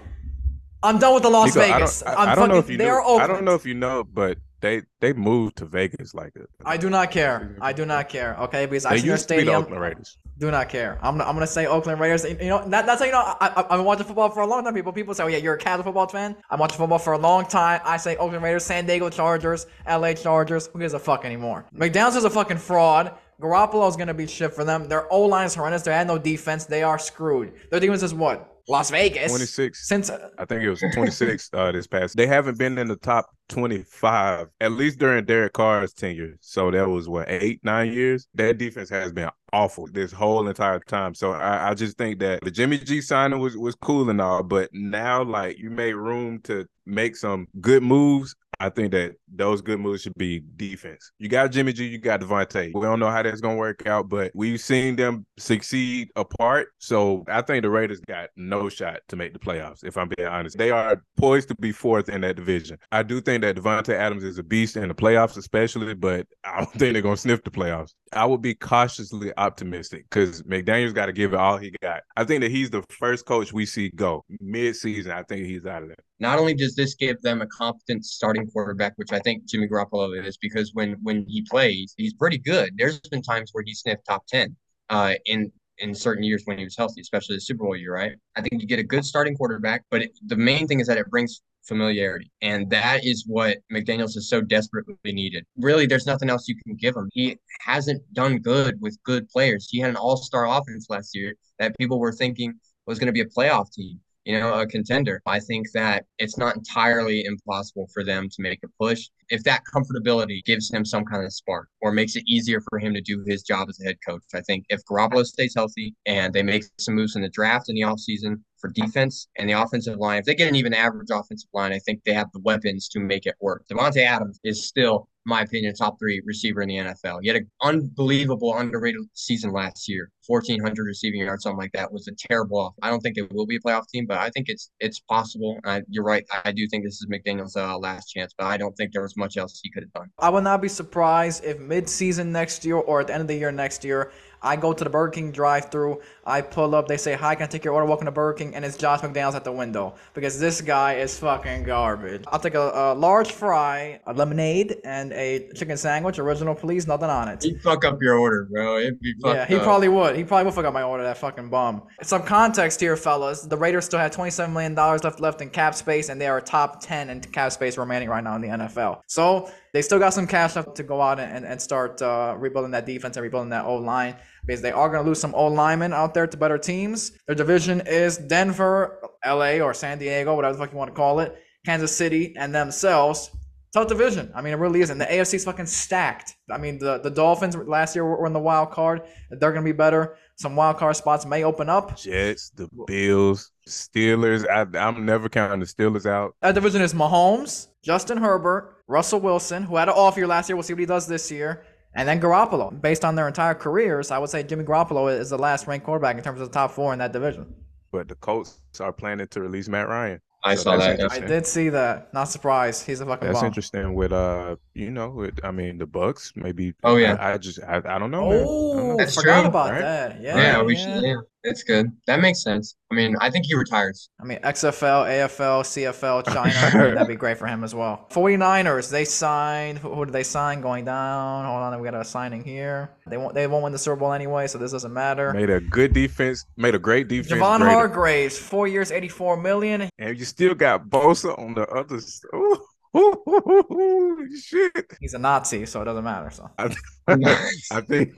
I'm done with the Las Nikko, Vegas. I don't, I, I don't know if you know. I don't know if you know, but they they moved to Vegas like it. I do not care. I do not care. Okay, because I see their stadium. The Oakland Raiders. Do not care. I'm, I'm gonna say Oakland Raiders. You know that, that's how you know I, I, have been watching football for a long time. People people say, oh yeah, you're a casual football fan. I'm watching football for a long time. I say Oakland Raiders, San Diego Chargers, L.A. Chargers. Who gives a fuck anymore? McDaniels is a fucking fraud. Garoppolo's gonna be shit for them. Their O line is horrendous. They had no defense. They are screwed. Their defense is what? Las Vegas. 26. Since uh, I think it was 26 uh, this past. They haven't been in the top 25 at least during Derek Carr's tenure. So that was what eight, nine years. That defense has been awful this whole entire time. So I, I just think that the Jimmy G signing was was cool and all, but now like you made room to make some good moves I think that those good moves should be defense. You got Jimmy G, you got Davante. We don't know how that's gonna work out, but we've seen them succeed apart. So I think the Raiders got no shot to make the playoffs. If I'm being honest, they are poised to be fourth in that division. I do think that Davante Adams is a beast in the playoffs, especially, but I don't think they're gonna sniff the playoffs. I would be cautiously optimistic because McDaniel's got to give it all he got. I think that he's the first coach we see go mid-season. I think he's out of there. Not only does this give them a competent starting quarterback, which I think Jimmy Garoppolo is, because when when he plays, he's pretty good. There's been times where he sniffed top ten uh, in in certain years when he was healthy, especially the Super Bowl year, right? I think you get a good starting quarterback, but it, the main thing is that it brings familiarity. And that is what McDaniels is so desperately needed. Really, there's nothing else you can give him. He hasn't done good with good players. He had an all star offense last year that people were thinking was going to be a playoff team you know, a contender. I think that it's not entirely impossible for them to make a push if that comfortability gives him some kind of spark or makes it easier for him to do his job as a head coach. I think if Garoppolo stays healthy and they make some moves in the draft in the offseason for defense and the offensive line, if they get an even average offensive line, I think they have the weapons to make it work. Davante Adams is still my opinion, top three receiver in the NFL. He had an unbelievable, underrated season last year. 1,400 receiving yards, something like that, was a terrible off. I don't think it will be a playoff team, but I think it's it's possible. Uh, you're right. I do think this is McDaniel's uh, last chance, but I don't think there was much else he could have done. I would not be surprised if mid-season next year or at the end of the year next year, I go to the Burger King drive-through. I pull up. They say, "Hi, can I take your order?" Welcome to Burger King, and it's Josh McDaniels at the window because this guy is fucking garbage. I'll take a, a large fry, a lemonade, and a chicken sandwich. Original, please. Nothing on it. He'd fuck up your order, bro. It'd be Yeah, he up. probably would. He probably would fuck up my order. That fucking bum. Some context here, fellas. The Raiders still have 27 million dollars left left in cap space, and they are top 10 in cap space remaining right now in the NFL. So they still got some cash left to go out and, and start uh, rebuilding that defense and rebuilding that O line because they are going to lose some O linemen out there to better teams. Their division is Denver, LA, or San Diego, whatever the fuck you want to call it, Kansas City, and themselves. Tough division. I mean, it really is. And the AFC is fucking stacked. I mean, the, the Dolphins last year were in the wild card. They're going to be better. some wild card spots may open up. Jets, the Bills, Steelers. I, I'm never counting the Steelers out. That division is Mahomes, Justin Herbert, Russell Wilson, who had an off year last year. We'll see what he does this year. And then Garoppolo. Based on their entire careers, I would say Jimmy Garoppolo is the last ranked quarterback in terms of the top four in that division. But the Colts are planning to release Matt Ryan. I So saw that. I did see that. Not surprised. He's a fucking That's bomb. interesting. With uh, you know, with I mean the Bucks. Maybe. Oh, yeah. I, I just I, I don't know. man. I don't Oh, know. That's forgot true, about right? that. Yeah, Yeah, we yeah. should. Yeah, it's good. That makes sense. I mean, I think he retires. I mean, XFL, AFL, CFL, China. that'd be great for him as well. 49ers, they signed. Who, who did they sign going down? Hold on, we got a signing here. They won't. They won't win the Super Bowl anyway, so this doesn't matter. Made a good defense. Made a great defense. Javon greater. Hargraves, four years, 84 million. and you still got Bosa on the other. s- Ooh, ooh, ooh, ooh, shit. He's a Nazi, so it doesn't matter. So I think.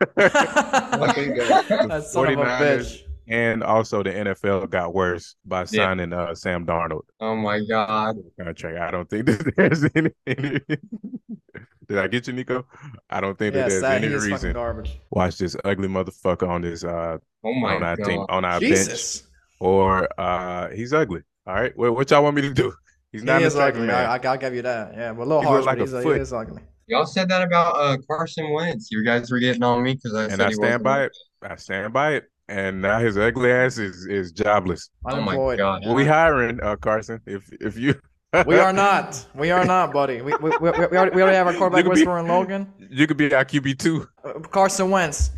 that son of a bitch. and also the NFL got worse by signing uh, Sam Darnold Oh my god. contract. I don't think that there's any. any Did I get you, Nico? I don't think that there's any he reason garbage. watch this ugly motherfucker on this uh Oh my on our god. team on our bench or uh he's ugly. All right, what, what y'all want me to do? He's not is attractive ugly. man. I, I, I'll give you that. Yeah, but a little He harsh, like but a he's, foot. he is ugly. Y'all said that about uh Carson Wentz. You guys were getting on me because I and said I he stand by good. it. I stand by it. And now his ugly ass is is jobless. Oh my Unemployed. God. We hiring uh Carson. If if you We are not. We are not, buddy. We, we, we, we, already, we already have our quarterback You could be- whisperer in Logan. you could be our QB two. Uh, Carson Wentz.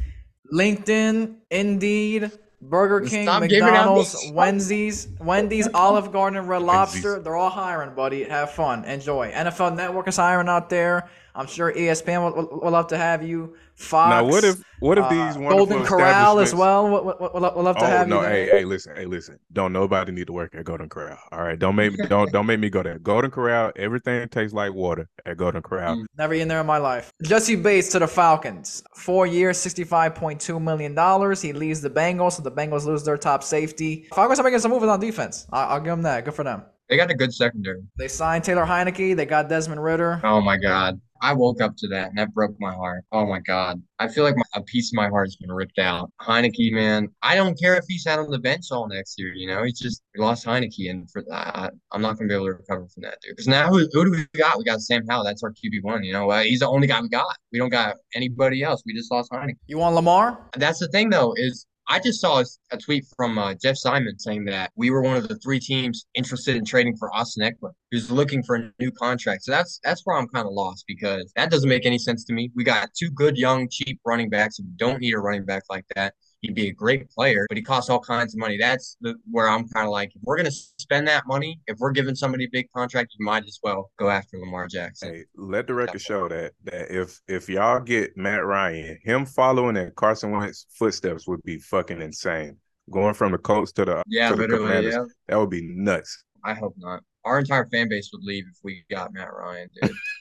LinkedIn, Indeed, Burger King, Stop McDonald's, Wendy's, Wendy's, Olive Garden, Red Lobster. Wendy's. They're all hiring, buddy. Have fun. Enjoy. NFL Network is hiring out there. I'm sure ESPN will, will, will love to have you. Fox. Now what if what if uh, these wonderful Golden Corral as well? We'll, we'll, we'll, we'll love to Oh have no! you. No, hey, hey, listen, hey, listen. Don't nobody need to work at Golden Corral. All right, don't make me don't don't make me go there. Golden Corral, everything tastes like water at Golden Corral. Mm. Never in there in my life. Jessie Bates to the Falcons. Four years, $65.2 million. He leaves the Bengals, so the Bengals lose their top safety. Falcons are making some moves on defense. I- I'll give them that. Good for them. They got a good secondary. They signed Taylor Heinicke. They got Desmond Ridder. Oh my god. I woke up to that and that broke my heart. Oh my god. I feel like my, a piece of my heart's been ripped out. Heinicke, man. I don't care if he's out on the bench all next year. You know, he's just we lost Heinicke, and for that, I, I'm not gonna be able to recover from that, dude. Because now who, who do we got? We got Sam Howell. That's our QB one. You know, uh, he's the only guy we got. We don't got anybody else. We just lost Heinicke. You want Lamar? That's the thing, though, is I just saw a, tweet from uh, Jeff Simon saying that we were one of the three teams interested in trading for Austin Ekeler, who's looking for a new contract. So that's that's where I'm kind of lost because that doesn't make any sense to me. We got two good, young, cheap running backs. We don't need a running back like that. He'd be a great player, but he costs all kinds of money. That's the, where I'm kind of like, if we're gonna spend that money, if we're giving somebody a big contract, you might as well go after Lamar Jackson. Hey, let the record show that that if if y'all get Matt Ryan, him following in Carson Wentz's footsteps would be fucking insane. Going from the Colts to the Yeah, to the. Commanders, Yeah, that would be nuts. I hope not. Our entire fan base would leave if we got Matt Ryan,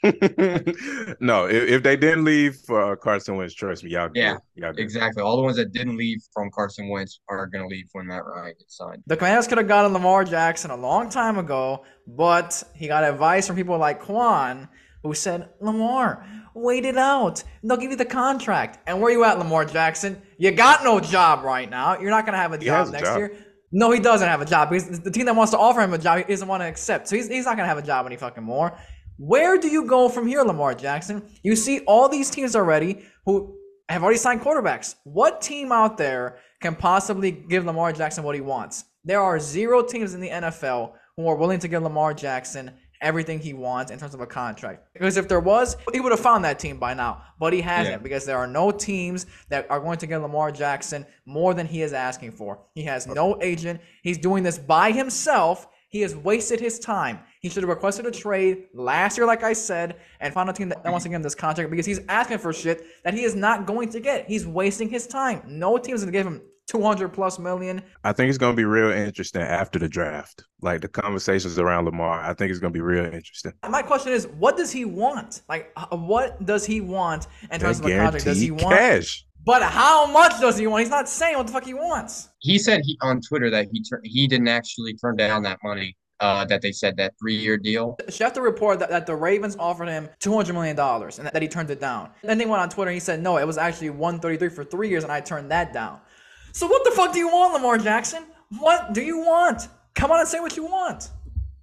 dude. no, if, if they didn't leave for uh, Carson Wentz, trust me, y'all good. Yeah, y'all good. Exactly. All the ones that didn't leave from Carson Wentz are going to leave when Matt Ryan gets signed. The Commanders could have gotten Lamar Jackson a long time ago, but he got advice from people like Quan, who said, Lamar, wait it out. They'll give you the contract. And where you at, Lamar Jackson? You got no job right now. You're not going to have a job has a next job. year. No, he doesn't have a job because the team that wants to offer him a job, he doesn't want to accept. So he's, he's not going to have a job any fucking more. Where do you go from here, Lamar Jackson? You see all these teams already who have already signed quarterbacks. What team out there can possibly give Lamar Jackson what he wants? There are zero teams in the NFL who are willing to give Lamar Jackson everything he wants in terms of a contract. Because if there was, he would have found that team by now. But he hasn't Yeah. because there are no teams that are going to get Lamar Jackson more than he is asking for. He has no agent. He's doing this by himself. He has wasted his time. He should have requested a trade last year, like I said, and found a team that, that wants to give him this contract because he's asking for shit that he is not going to get. He's wasting his time. No team is going to give him 200 plus million. I think it's gonna be real interesting after the draft. Like the conversations around Lamar, I think it's gonna be real interesting. My question is, what does he want? Like, uh, what does he want in That terms of a contract? Does he guaranteed want? cash. But how much does he want? He's not saying what the fuck he wants. He said he on Twitter that he tur- he didn't actually turn down that money. uh, that they said that three year deal. Schefter reported that, that the Ravens offered him $200 million and that, that he turned it down. Then they went on Twitter and he said, no, it was actually 133 for three years and I turned that down. So what the fuck do you want, Lamar Jackson? What do you want? Come on and say what you want.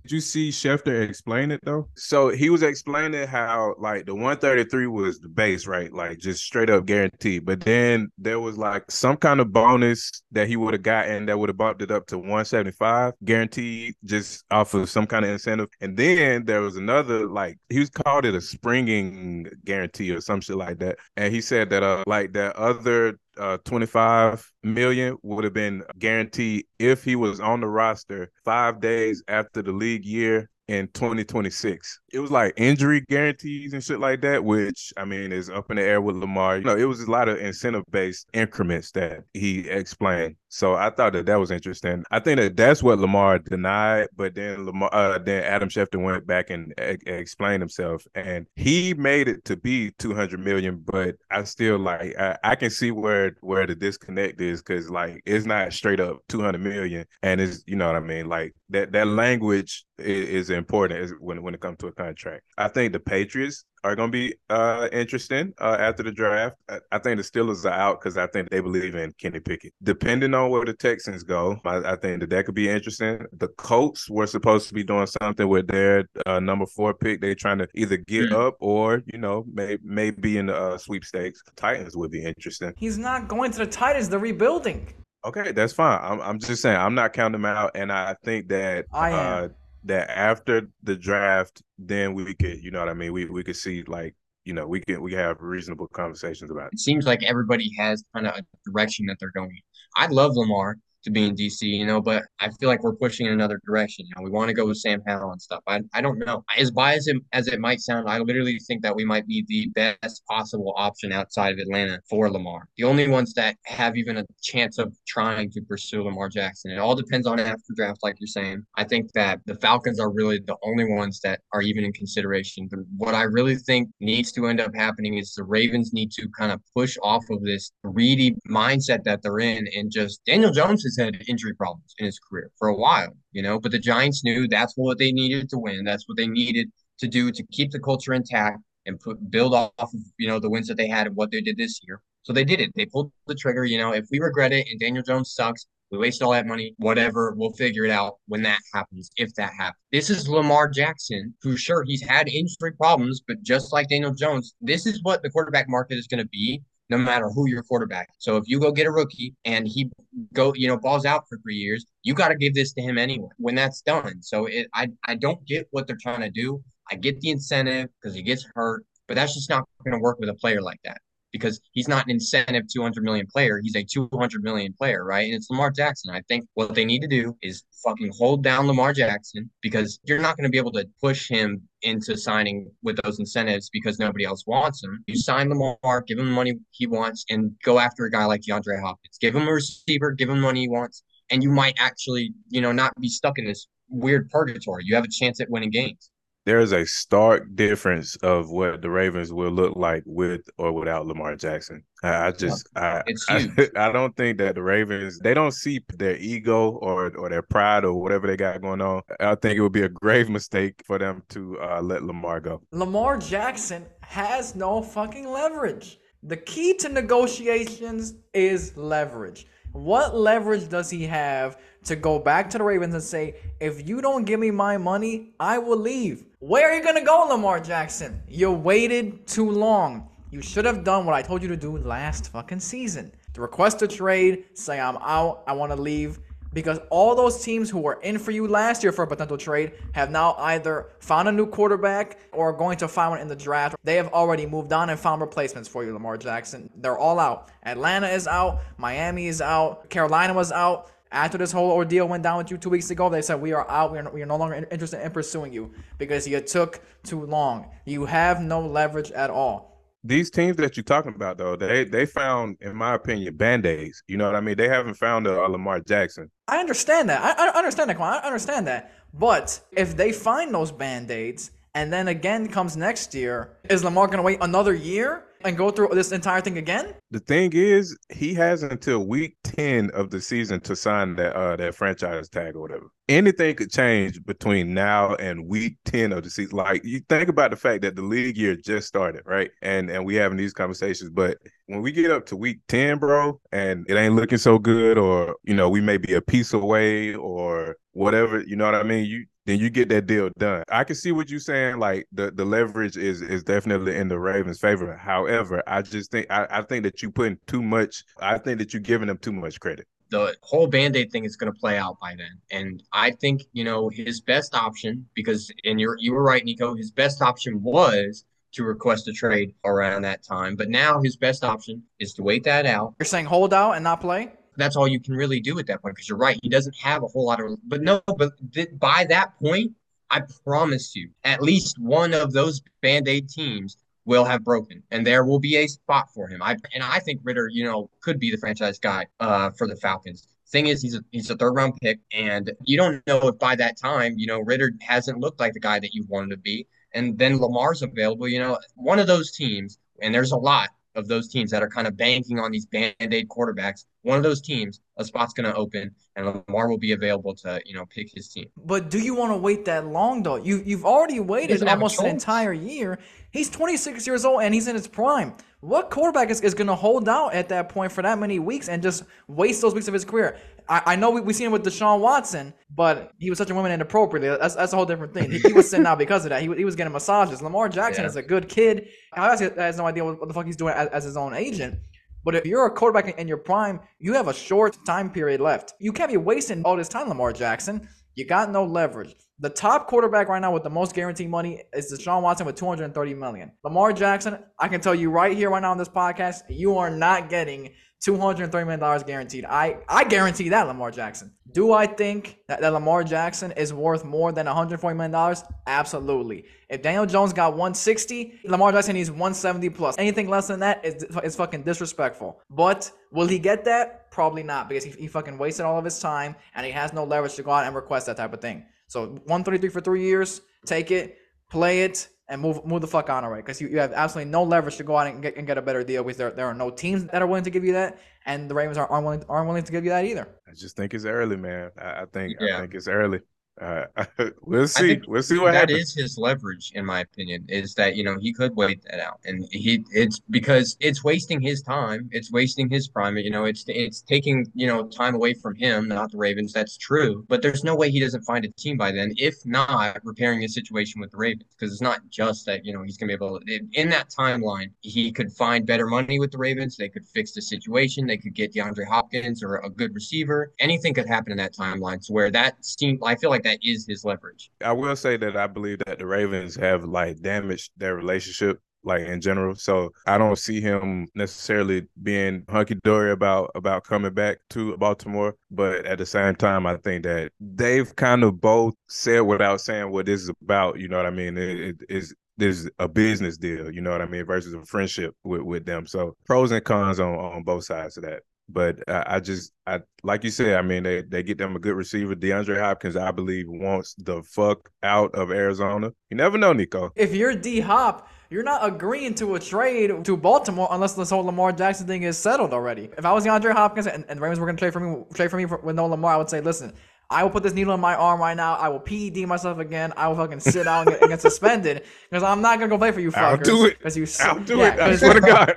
Did you see Schefter explain it though? So he was explaining how like the 133 was the base, right? Like just straight up guaranteed. But then there was like some kind of bonus that he would have gotten that would have bumped it up to 175 guaranteed just off of some kind of incentive. And then there was another like he was called it a springing guarantee or some shit like that. And he said that uh like that other uh, 25 million would have been guaranteed if he was on the roster five days after the league year in 2026. It was like injury guarantees and shit like that, which I mean is up in the air with Lamar. You know, it was a lot of incentive based increments that he explained. So I thought that that was interesting. I think that that's what Lamar denied, but then Lamar, uh, then Adam Schefter went back and e- explained himself, and he made it to be 200 million. But I still like I, I can see where where the disconnect is because like it's not straight up 200 million, and it's you know what I mean. Like that that language is, is important when when it comes to a contract. I think the Patriots are going to be uh, interesting uh, after the draft. I, I, think the Steelers are out because I think they believe in Kenny Pickett. Depending on where the Texans go, I, I, think that that could be interesting. The Colts were supposed to be doing something with their uh, number four pick. They're trying to either get mm. up or you know may maybe in the uh, sweepstakes. Titans would be interesting. He's not going to the Titans. They're rebuilding. Okay, that's fine. I'm, I'm just saying I'm not counting them out, and I think that I am uh, that after the draft, then we could, you know what I mean? We we could see like, you know, we can we have reasonable conversations about it. It seems like everybody has kind of a direction that they're going. I love Lamar to be in mm-hmm. DC, you know, but I feel like we're pushing in another direction. You know, we want to go with Sam Howell and stuff. I, I don't know. As biased as it might sound, I literally think that we might be the best possible option outside of Atlanta for Lamar. The only ones that have even a chance of trying to pursue Lamar Jackson. It all depends on after draft, like you're saying. I think that the Falcons are really the only ones that are even in consideration. But what I really think needs to end up happening is the Ravens need to kind of push off of this greedy mindset that they're in and just Daniel Jones is had injury problems in his career for a while, you know, but the Giants knew that's what they needed to win. That's what they needed to do to keep the culture intact and put build off of, you know, the wins that they had and what they did this year. So they did it. They pulled the trigger. You know, if we regret it and Daniel Jones sucks, we wasted all that money, whatever, we'll figure it out when that happens, if that happens. This is Lamar Jackson, who, sure, he's had injury problems, but just like Daniel Jones, this is what the quarterback market is going to be no matter who your quarterback. So if you go get a rookie and he go, you know, balls out for three years, you got to give this to him anyway when that's done. So it, I, I don't get what they're trying to do. I get the incentive because he gets hurt, but that's just not going to work with a player like that because he's not an incentive 200 million player. He's a 200 million player, right? And it's Lamar Jackson. I think what they need to do is fucking hold down Lamar Jackson because you're not going to be able to push him into signing with those incentives because nobody else wants him. You sign Lamar, give him the money he wants, and go after a guy like DeAndre Hopkins. Give him a receiver, give him money he wants, and you might actually, you know, not be stuck in this weird purgatory. You have a chance at winning games there is a stark difference of what the Ravens will look like with or without Lamar Jackson. I, I just I, I, I don't think that the Ravens they don't see their ego or or their pride or whatever they got going on. I think it would be a grave mistake for them to uh, let Lamar go. Lamar Jackson has no fucking leverage. The key to negotiations is leverage. What leverage does he have to go back to the Ravens and say, if you don't give me my money, I will leave? Where are you going to go, Lamar Jackson? You waited too long. You should have done what I told you to do last fucking season. To request a trade, say I'm out, I want to leave, because all those teams who were in for you last year for a potential trade have now either found a new quarterback or are going to find one in the draft. They have already moved on and found replacements for you, Lamar Jackson. They're all out. Atlanta is out. Miami is out. Carolina was out. After this whole ordeal went down with you two weeks ago, they said we are out. We are, we are no longer interested in pursuing you because you took too long. You have no leverage at all these teams that you're talking about though, they they found, in my opinion, band aids. You know what I mean? They haven't found a, a Lamar Jackson. I understand that. I, I understand that. I understand that. But if they find those band aids and then again comes next year, is Lamar gonna wait another year and go through this entire thing again? The thing is, he has until week ten of the season to sign that uh that franchise tag or whatever. Anything could change between now and week 10 of the season. Like you think about the fact that the league year just started, right? And and we having these conversations, but when we get up to week 10, bro, and it ain't looking so good, or you know, we may be a piece away or whatever, you know what I mean? You then you get that deal done. I can see what you're saying. Like the, the leverage is is definitely in the Ravens' favor. However, I just think I, I think that you putting too much. I think that you're giving them too much credit. The whole band-aid thing is going to play out by then, and I think you know his best option because and you're you were right, Nico. His best option was to request a trade around that time, but now his best option is to wait that out. You're saying hold out and not play? that's all you can really do at that point because you're right. He doesn't have a whole lot of, but no, but th- by that point, I promise you, at least one of those band aid teams will have broken, and there will be a spot for him. I and I think Ridder, you know, could be the franchise guy uh, for the Falcons. Thing is, he's a he's a third round pick, and you don't know if by that time, you know, Ridder hasn't looked like the guy that you wanted to be, and then Lamar's available. You know, one of those teams, and there's a lot of those teams that are kind of banking on these band-aid quarterbacks, one of those teams, a spot's going to open and Lamar will be available to, you know, pick his team. But do you want to wait that long though? You you've already waited almost an entire year. He's 26 years old and he's in his prime. What quarterback is, is going to hold out at that point for that many weeks and just waste those weeks of his career? I, I know we, we seen him with Deshaun Watson, but he was such a woman inappropriately. That's, that's a whole different thing. He, he was sitting out because of that. He, he was getting massages. Lamar Jackson yeah. is a good kid. I has no idea what, what the fuck he's doing as, as his own agent. But if you're a quarterback in your prime, you have a short time period left. You can't be wasting all this time, Lamar Jackson. You got no leverage. The top quarterback right now with the most guaranteed money is Deshaun Watson with 230 million. Lamar Jackson, I can tell you right here, right now on this podcast, you are not getting $230 million guaranteed. I, I guarantee that, Lamar Jackson. Do I think that, that Lamar Jackson is worth more than $140 million? Absolutely. If Daniel Jones got 160, Lamar Jackson needs 170 plus. Anything less than that is, is fucking disrespectful. But will he get that? Probably not because he, he fucking wasted all of his time and he has no leverage to go out and request that type of thing. So 133 for three years, take it, play it, and move move the fuck on already because you, you have absolutely no leverage to go out and get, and get a better deal because there, there are no teams that are willing to give you that and the Ravens aren't, aren't willing aren't willing to give you that either. I just think it's early, man. I, I think yeah. I think it's early. Uh, we'll see. We'll see what that happens. That is his leverage, in my opinion, is that you know he could wait that out, and he it's because it's wasting his time, it's wasting his prime. You know, it's it's taking you know time away from him, not the Ravens. That's true, but there's no way he doesn't find a team by then, if not repairing his situation with the Ravens, because it's not just that you know he's gonna be able to in that timeline he could find better money with the Ravens. They could fix the situation. They could get DeAndre Hopkins or a good receiver. Anything could happen in that timeline. So where that seemed, I feel like that is his leverage. I will say that I believe that the Ravens have like damaged their relationship like in general. So I don't see him necessarily being hunky dory about about coming back to Baltimore. But at the same time, I think that they've kind of both said without saying what this is about. You know what I mean? It, it, it's there's a business deal, you know what I mean, versus a friendship with, with them. So pros and cons on, on both sides of that. But I, I just, I like you said, I mean, they they get them a good receiver. DeAndre Hopkins, I believe, wants the fuck out of Arizona. You never know, Nico. If you're D Hop, you're not agreeing to a trade to Baltimore unless this whole Lamar Jackson thing is settled already. If I was DeAndre Hopkins and, and Ravens were gonna trade for me, trade for me for, with no Lamar, I would say, listen, I will put this needle in my arm right now. I will PED myself again. I will fucking sit down and get, and get suspended because I'm not gonna go play for you fuckers. I'll do it. Because you. I'll do yeah, it. I swear to God.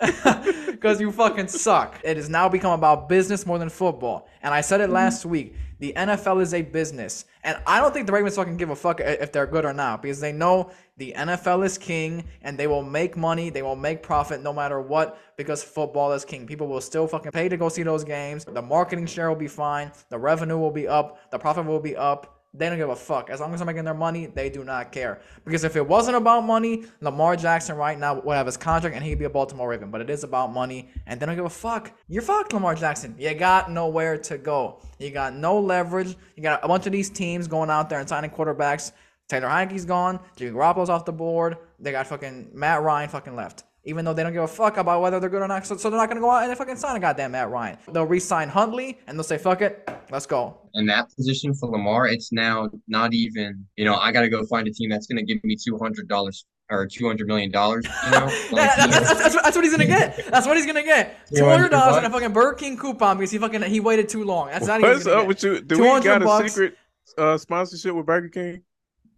because you fucking suck. It has now become about business more than football. And I said it last mm. week. The NFL is a business. And I don't think the Ravens fucking give a fuck if they're good or not because they know the NFL is king and they will make money, they will make profit no matter what because football is king. People will still fucking pay to go see those games. The marketing share will be fine, the revenue will be up, the profit will be up they don't give a fuck. As long as they're making their money, they do not care. Because if it wasn't about money, Lamar Jackson right now would have his contract and he'd be a Baltimore Raven. But it is about money, and they don't give a fuck. You're fucked, Lamar Jackson. You got nowhere to go. You got no leverage. You got a bunch of these teams going out there and signing quarterbacks. Taylor Heinicke's gone. Jimmy Garoppolo's off the board. They got fucking Matt Ryan fucking left even though they don't give a fuck about whether they're good or not. So, so they're not going to go out and they fucking sign a goddamn Matt Ryan. They'll re-sign Huntley and they'll say, "Fuck it, let's go." In that position for Lamar, it's now not even. You know, I got to go find a team that's going to give me two hundred dollars or two hundred million dollars. You know, that's, that's, that's, that's, what he's gonna get. That's what he's gonna get. Two hundred dollars and a fucking Burger King coupon because he fucking he waited too long. That's not even. What's up with you? Do we got a bucks. secret? uh, sponsorship with Burger King?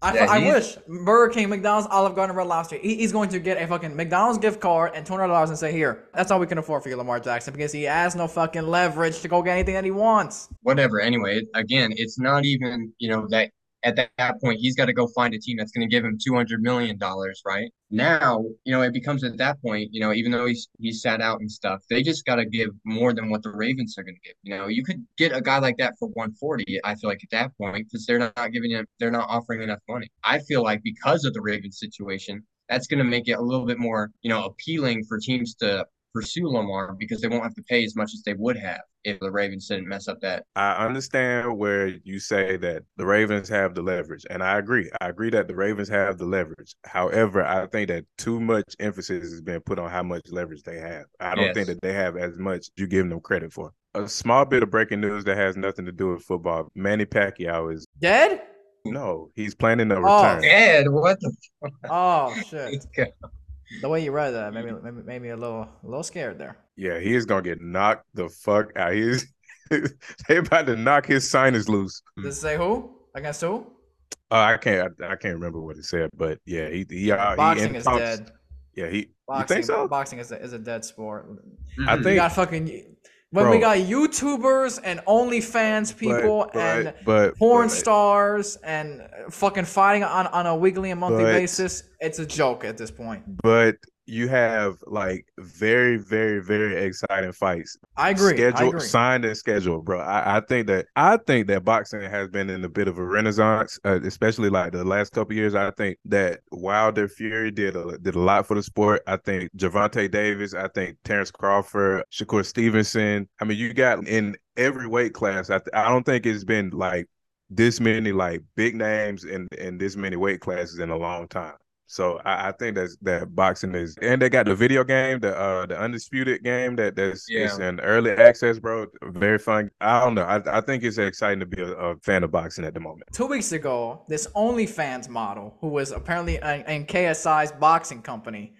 I, Yeah, I wish Burger King, McDonald's, Olive Garden, Red Lobster. He, he's going to get a fucking McDonald's gift card and two hundred dollars and say, "Here, that's all we can afford for you, Lamar Jackson," because he has no fucking leverage to go get anything that he wants. whatever. Anyway, again, it's not even, you know, that at that, point he's got to go find a team that's going to give him two hundred million dollars, right? Now, you know, it becomes at that point, you know, even though he's he's sat out and stuff, they just got to give more than what the Ravens are going to give. You know, you could get a guy like that for one forty. I feel like at that point because they're not giving him, they're not offering enough money. I feel like because of the Ravens situation, that's going to make it a little bit more, you know, appealing for teams to pursue Lamar because they won't have to pay as much as they would have if the Ravens didn't mess up that I understand where you say that the Ravens have the leverage, and I agree. I agree that the Ravens have the leverage. However, I think that too much emphasis has been put on how much leverage they have. I don't Yes. think that they have as much you give them credit for. A small bit of breaking news that has nothing to do with football. Manny Pacquiao is Dead? no, he's planning a Oh. return. Ed, what the Oh shit! Fuck? The way you read that made me made me, made me a little a little scared there. Yeah, he is gonna get knocked the fuck out. He's they about to knock his sinus loose. Does it say who against who? Uh, I can't. I, I can't remember what it said, but yeah, he he, uh, Boxing in is talks- dead. Yeah, he. Boxing, you think so? boxing is a, is a dead sport. I We think- got fucking when we got YouTubers and OnlyFans people but, and but porn but- stars and fucking fighting on, on a weekly and monthly But- basis. It's a joke at this point. But you have like very, very, very exciting fights. I agree. I agree. signed and scheduled, bro. I, I think that I think that boxing has been in a bit of a renaissance, uh, especially like the last couple years. I think that Wilder Fury did a, did a lot for the sport. I think Gervonta Davis, I think Terrence Crawford, Shakur Stevenson. I mean, you got in every weight class. I th- I don't think it's been like this many like big names in in this many weight classes in a long time. So I, I think that's that boxing is, and they got the video game, the uh the undisputed game that that's it's Yeah. in early access, bro. Very fun. I don't know. I, I think it's exciting to be a, a fan of boxing at the moment. Two weeks ago, this OnlyFans model, who was apparently in, in KSI's boxing company,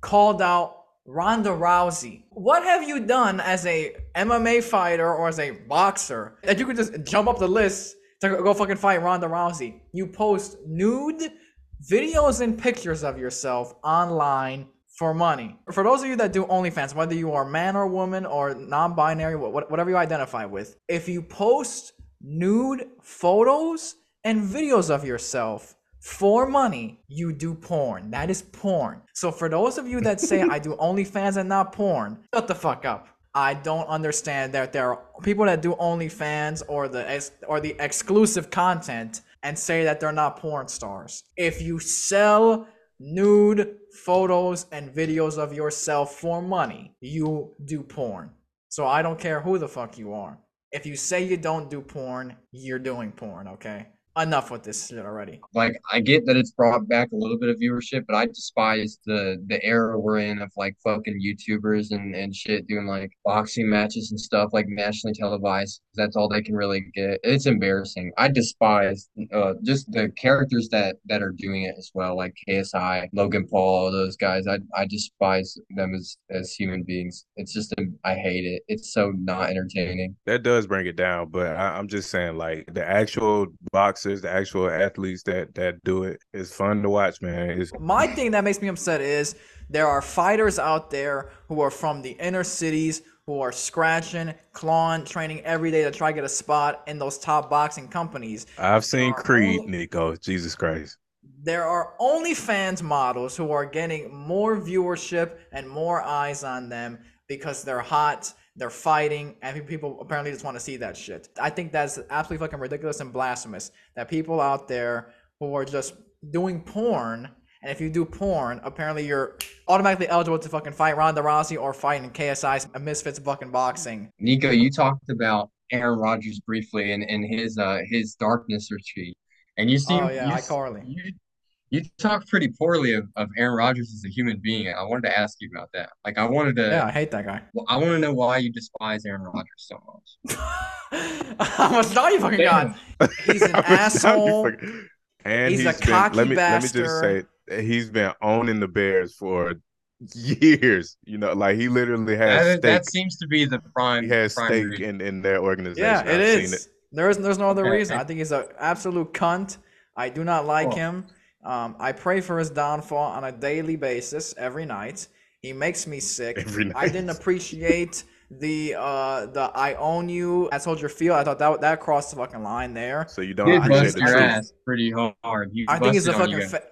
called out Ronda Rousey. What have you done as a MMA fighter or as a boxer that you could just jump up the list to go fucking fight Ronda Rousey? You post nude videos and pictures of yourself online for money. For those of you that do OnlyFans, whether you are man or woman or non-binary, wha- wha- whatever you identify with, if you post nude photos and videos of yourself for money, you do porn. That is porn. So for those of you that say I do OnlyFans and not porn, shut the fuck up. I don't understand that there are people that do OnlyFans or the ex- or the exclusive content and say that they're not porn stars. If you sell nude photos and videos of yourself for money, you do porn. So I don't care who the fuck you are. If you say you don't do porn, you're doing porn, okay? Enough with this shit already. Like I get that it's brought back a little bit of viewership, but I despise the the era we're in of like fucking YouTubers and and shit doing like boxing matches and stuff like nationally televised. That's all they can really get. It's embarrassing. I despise uh just the characters that that are doing it as well, like KSI, Logan Paul, all those guys. I I despise them as as human beings. It's just I hate it. It's so not entertaining. That does bring it down, but I, I'm just saying, like the actual boxers, the actual athletes that that do it, it's fun to watch, man. It's My thing that makes me upset is there are fighters out there who are from the inner cities who are scratching, clawing, training every day to try to get a spot in those top boxing companies. I've seen Creed, only- Nico. Jesus Christ. There are OnlyFans models who are getting more viewership and more eyes on them because they're hot, they're fighting, and people apparently just want to see that shit. I think that's absolutely fucking ridiculous and blasphemous that people out there who are just doing porn, and if you do porn, apparently you're automatically eligible to fucking fight Ronda Rousey or fight in KSI's Misfits fucking boxing. Nico, you talked about Aaron Rodgers briefly and, and his uh his darkness retreat. And you seem Oh, yeah, you, iCarly. you you talked pretty poorly of, of Aaron Rodgers as a human being. I wanted to ask you about that. Like I wanted to Yeah, I hate that guy. well, I want to know why you despise Aaron Rodgers so much. How much time you fucking got? He's an How much time you asshole. fucking- And He's he's a been, cocky let me let me just say he's been owning the Bears for years. You know, like he literally has That, stake. that seems to be the prime he has prime stake reason. in in their organization. Yeah, it I've is. Seen it. There is there's no other Okay. reason. I think he's an absolute cunt. I do not like Cool. him. Um, I pray for his downfall on a daily basis every night. He makes me sick. Every night. I didn't appreciate the uh the I own you at Soldier Field. I thought that that crossed the fucking line there. So you don't Did appreciate bust the your ass pretty hard. He I think he's a busted on you fucking. Fa-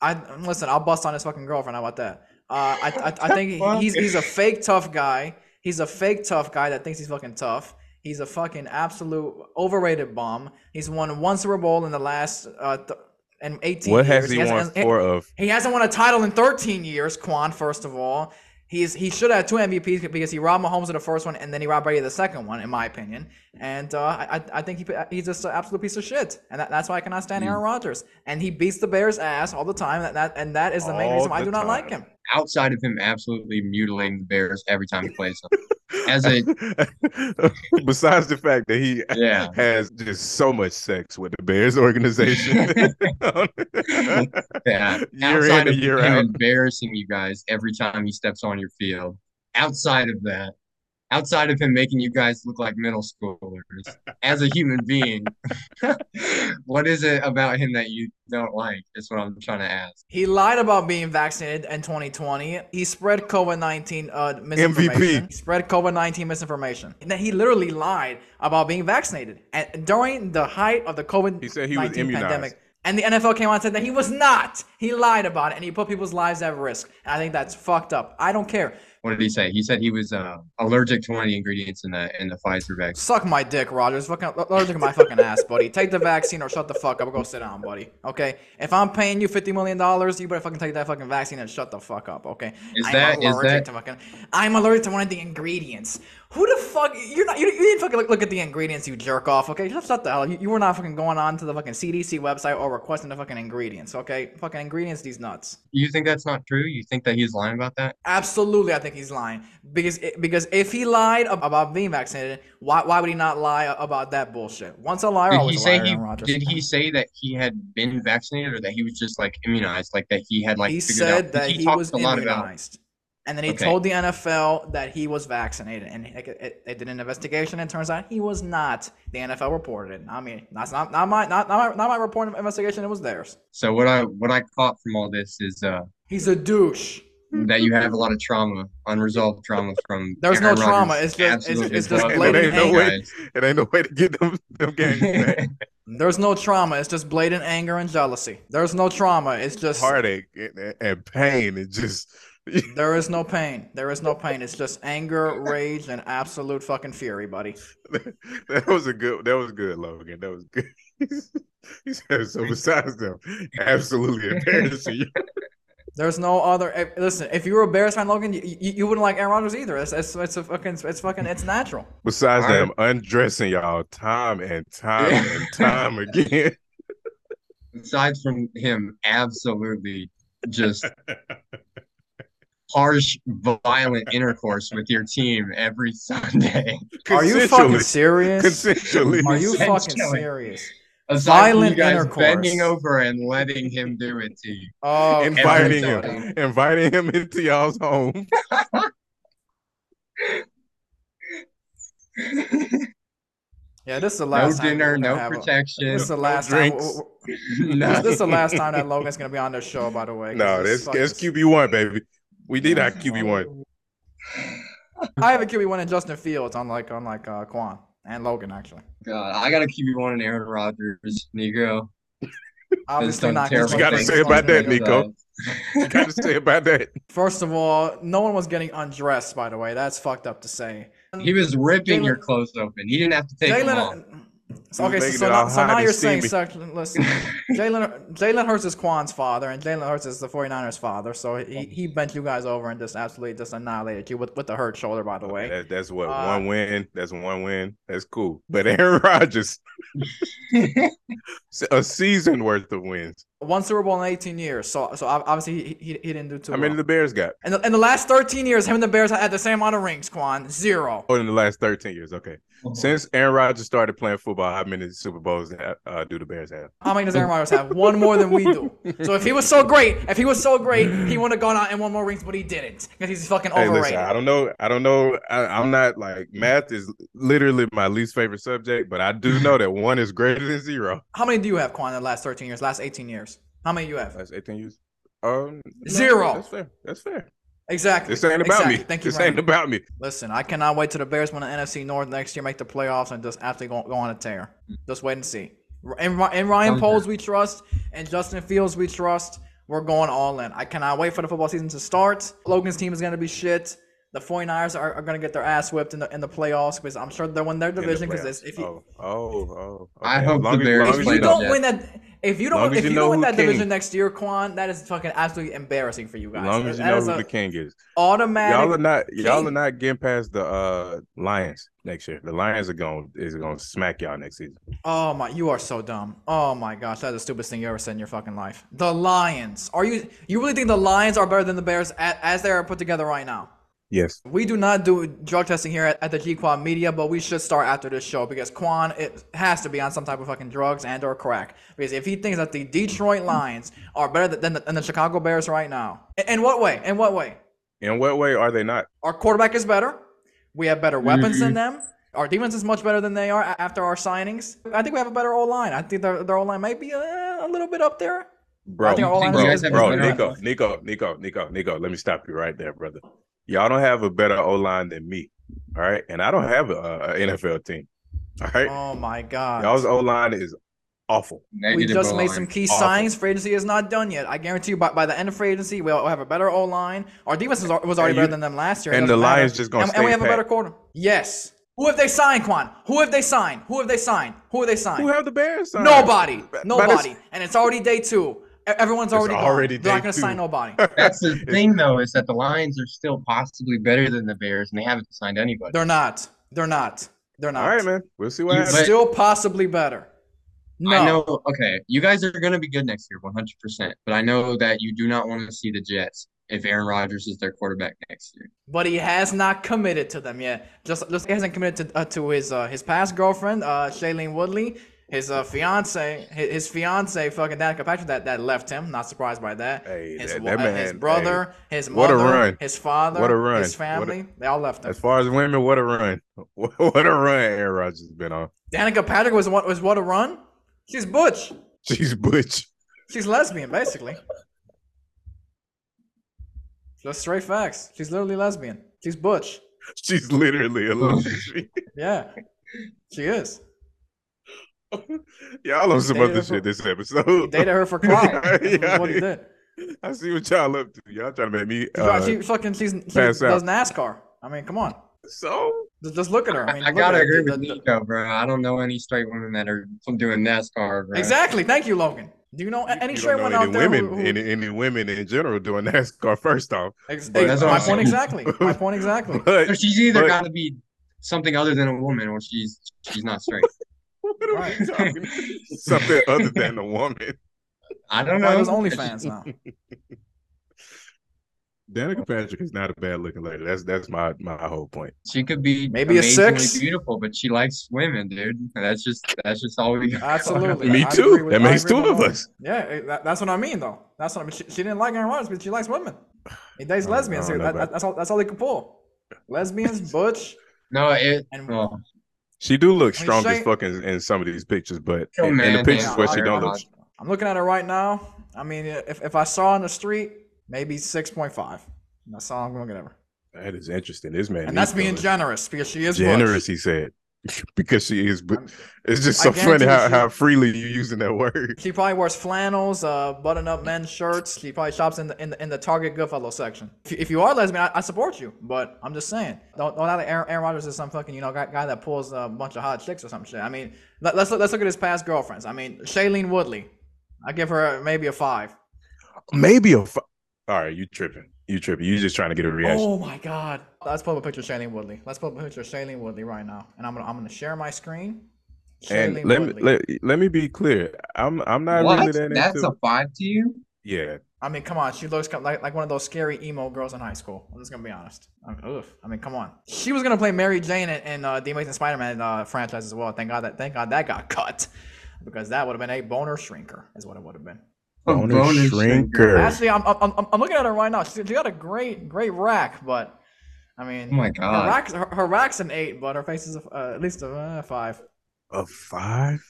I listen. I'll bust on his fucking girlfriend. How about that? Uh, I, I I think he's he's a fake tough guy. He's a fake tough guy that thinks he's fucking tough. He's a fucking absolute overrated bum. He's won one Super Bowl in the last uh th- in 18 What years. has he hasn't- won four of? He hasn't won a title in 13 years, Quan, first of all. He's he should have two MVPs because he robbed Mahomes in the first one and then he robbed Brady the second one, in my opinion. And uh, I I think he he's just an absolute piece of shit, and that, that's why I cannot stand Hmm. Aaron Rodgers. And he beats the Bears' ass all the time. That, that and that is the main All reason why I do not like him. Outside of him absolutely mutilating the Bears every time he plays them. As a Besides the fact that he Yeah. has just so much sex with the Bears organization. Yeah. year outside in of and year him out. embarrassing you guys every time he steps on your field. Outside of that, outside of him making you guys look like middle schoolers, as a human being, what is it about him that you don't like? Is what I'm trying to ask. He lied about being vaccinated in 2020. He spread COVID 19 uh, misinformation. MVP. He spread COVID 19 misinformation. And then he literally lied about being vaccinated and during the height of the covid-19 He said he was 19 immunized. pandemic. And the NFL came out and said that he was not. He lied about it and he put people's lives at risk. And I think that's fucked up. I don't care. What did he say? He said he was uh, allergic to one of the ingredients in the in the Pfizer vaccine. Suck my dick, Rodgers. Fucking allergic to my fucking ass, buddy. Take the vaccine or shut the fuck up go sit down, buddy. Okay? If I'm paying you fifty million dollars, you better fucking take that fucking vaccine and shut the fuck up, okay? Is I'm that- is allergic that- to fucking I'm allergic to one of the ingredients. Who the fuck you're not you, you didn't fucking look, look at the ingredients, you jerk off, okay? Just shut the hell. You, you were not fucking going on to the fucking CDC website or requesting the fucking ingredients, okay? Fucking ingredients, these nuts. You think that's not true? You think that he's lying about that? Absolutely, I think he's lying because because if he lied about being vaccinated, why why would he not lie about that bullshit? Once a liar, Did always he a liar. he did he say that he had been vaccinated or that he was just like immunized, like that he had like he figured said out? that he talked was a lot about immunized, and then he Okay. told the NFL that he was vaccinated, and it, it, it did an investigation, and it turns out he was not. The NFL reported it. I mean, that's not not my not not my, not my report of investigation. It was theirs. So what I what I caught from all this is uh He's a douche. that you have a lot of trauma, unresolved trauma from. There's no Aaron trauma. It's just- it's- it's just blatant There ain't no way. It ain't no way to get them them games. There's no trauma. It's just blatant anger and jealousy. There's no trauma. It's just Heartache and, and pain and just There is no pain. There is no pain. It's just anger, rage, and absolute fucking fury, buddy. that was a good that was good, Logan. That was good. he said so besides them, absolutely embarrassing. There's no other. eh, Listen, if you were a Bears fan, Logan, you, you, you wouldn't like Aaron Rodgers either. It's, it's, it's a fucking, it's fucking, it's natural. Besides All right. them undressing y'all time and time and time again. Aside from him, absolutely just harsh, violent intercourse with your team every Sunday. Are you fucking serious? Consensually. Are you fucking serious? Aside from Violent you guys intercourse. bending over and letting him do it to you. Oh, inviting him, inviting him into y'all's home. Yeah, this is the No last time. dinner, no have a- protection. This is the no last time. drinks. no. This is the last time that Logan's gonna be on the show. By the way, No, this that's fucking- that's QB one, baby. We need our QB one. I have a QB one in Justin Fields, unlike unlike uh, Quan and Logan actually. God, I got to QB one in Aaron Rodgers, Negro. Obviously not. not. 'cause terrible You gotta say about that, Nico. You got to say about that. First of all, no one was getting undressed. By the way, that's fucked up to say. He was ripping Jalen- your clothes open. He didn't have to take them off. Okay, so, so now, so now you're saying, so, listen, Jalen Jalen Hurts is Quan's father, and Jalen Hurts is the 49ers' father. So he, he bent you guys over and just absolutely just annihilated you with, with the hurt shoulder. By the way, That, that's what Uh, one win. That's one win. That's cool. But Aaron Rodgers, A season worth of wins. One Super Bowl in 18 years. So so obviously he, he, he didn't do too How well. many the Bears got? in, the, in the last 13 years, him and the Bears had the same amount of rings, Quan. Zero. Oh, in the last 13 years. Okay. Since Aaron Rodgers started playing football, how many Super Bowls uh, do the Bears have? How many does Aaron Rodgers have? One more than we do. So if he was so great, if he was so great, he would have gone out and won more rings, but he didn't because he's fucking Hey, overrated. listen, I don't know. I don't know. I, I'm not like math is literally my least favorite subject, but I do know that one is greater than zero. How many do you have, Quan, in the last 13 years, last 18 years? How many do you have? That's 18 years. Um, no, Zero. That's fair. That's fair. Exactly. This ain't about exactly. me. Thank you. This very ain't about me. Listen, I cannot wait till the Bears win the NFC North next year, make the playoffs, and just actually go, go on a tear. Just wait and see. In, Ry- in Ryan Sounds Poles, we trust, and Justin Fields, we trust. We're going all in. I cannot wait for the football season to start. Logan's team is going to be shit. The 49ers are, are going to get their ass whipped in the in the playoffs because I'm sure they'll win their division. Because playoffs. if you oh, oh, oh. I hope long the Bears if play you don't win that, if you don't if you you know don't win who that king. division next year, Quan, that is fucking absolutely embarrassing for you guys. As long as you That know who the king is. automatic. Y'all are not y'all are not getting past the uh Lions next year. The Lions are going is going to smack y'all next season. Oh my, you are so dumb. Oh my gosh, that's the stupidest thing you ever said in your fucking life. The Lions. Are you you really think the Lions are better than the Bears as, as they are put together right now? Yes. We do not do drug testing here at, at the G Quad Media, but we should start after this show because Quan it has to be on some type of fucking drugs and or crack. Because if he thinks that the Detroit Lions are better than the, than the Chicago Bears right now, in, in what way? In what way? In what way are they not? Our quarterback is better. We have better weapons than mm-hmm. them. Our defense is much better than they are after our signings. I think we have a better O line. I think their, their O line might be a, a little bit up there. Bro, I think our O-line bro, guys have bro, better Nico. Nico, Nico, Nico, Nico. Let me stop you right there, brother. Y'all don't have a better O line than me. All right, and I don't have a, a NFL team. All right, Oh my god. y'all's O line is awful. we just O-line. made some key Awful. signings. Free agency is not done yet. I guarantee you, by, by the end of free agency, we'll have a better O line. Our defense was, was already you- better than them last year. And doesn't the matter. Lions just gonna and, and we stay have a better quarter. Yes. Who have they signed, Quan? Who have they signed? Who have they signed? Who have they signed? Who have the Bears? signed? Nobody. But- but Nobody. and it's already day two. Everyone's already, gone. already They're not going to sign nobody. That's the thing, though, is that the Lions are still possibly better than the Bears, and they haven't signed anybody. They're not. They're not. They're not. All right, man. We'll see what happens. but- Still possibly better. No. I know. Okay, you guys are going to be good next year, 100%. But I know that you do not want to see the Jets if Aaron Rodgers is their quarterback next year. but he has not committed to them yet. Just, just he hasn't committed to uh, to his uh, his past girlfriend, uh, Shailene Woodley, his uh, fiance, his, his fiance, fucking Danica Patrick, that, that left him. Not surprised by that. Hey, his, that- that uh, his man- brother, his what a mother, run. his father, What a run. his What a- family, they all left him. As far as women, what a run! What a run Aaron Rodgers has been on. Danica Patrick was what was what a run. She's butch. She's butch. She's lesbian, basically. Just straight facts. She's literally lesbian. She's butch. She's literally a lesbian. Yeah, she is. y'all on some other her for- shit this episode. Dated her for clout. That's Yeah, what he did. I see what y'all up to. Y'all trying to make me. She, Uh, she fucking she's, she pass does out. NASCAR. I mean, come on. so Just, just look at her. I mean, I gotta her. agree The- with the- Nico, bro. I don't know any straight women that are doing NASCAR, bro. Exactly. Thank you, Logan. Do you know any you straight don't one out any there women, who, who any, any women in general doing NASCAR. First off, ex- But- That's my point exactly. My point exactly. but So she's either But- got to be something other than a woman, or she's she's not straight. What are Right. we talking? Something other than a woman. I don't Why know. does OnlyFans now? Danica Patrick is not a bad looking lady. That's that's my my whole point. She could be Maybe a amazingly six? beautiful, but she likes women, dude. That's just that's just all we got. Absolutely. Me I too. with- That I makes agree two of Logan. us. Yeah, eh, that, that's what I mean, though. That's what I mean. She, she didn't like Aaron Rodgers, but she likes women. He dates lesbians. I That- that's all. That's all he could pull. Lesbians, butch. No, it. And- well, She do look I mean, strong as Shay- fuck in, in some of these pictures, but Oh, in, in the pictures yeah, where she don't look. I'm looking at her right now. I mean, if, if I saw her on the street, maybe six point five. That's all I'm gonna give her. That is interesting. This man, And that's being generous because she is generous. Butch. He said, because she is. But it's just so funny how, she- how freely you're using that word. She probably wears flannels, uh, button-up men's shirts. She probably shops in the in the, in the Target Goodfellow section. If you, if you are lesbian, I, I support you. But I'm just saying, don't don't like Aaron, Aaron Rodgers is some fucking you know guy, guy that pulls a bunch of hot chicks or some shit. I mean, let, let's look, let's look at his past girlfriends. I mean, Shailene Woodley, I give her maybe a five. Maybe a. Fu- All right, you tripping? You tripping? You just trying to get a reaction? Oh my god. Let's pull up a picture of Shailene Woodley. Let's pull up a picture of Shailene Woodley right now, and I'm gonna I'm gonna share my screen. And Shailene let me let, let me be clear. I'm I'm not What? really that That's into a five to you? yeah. I mean, come on. She looks like, like one of those scary emo girls in high school. I'm just gonna be honest. I mean, ugh. I mean, come on. She was gonna play Mary Jane in, in uh, the Amazing Spider-Man uh, franchise as well. Thank God that thank God that got cut, because that would have been a boner shrinker, is what it would have been. A Boner bonus shrinker. Actually, I'm, I'm I'm I'm looking at her right now. She, she got a great great rack, but I mean, Oh my her god. rack's her, her rack's an eight, but her face is a, uh, at least a uh, five. A five?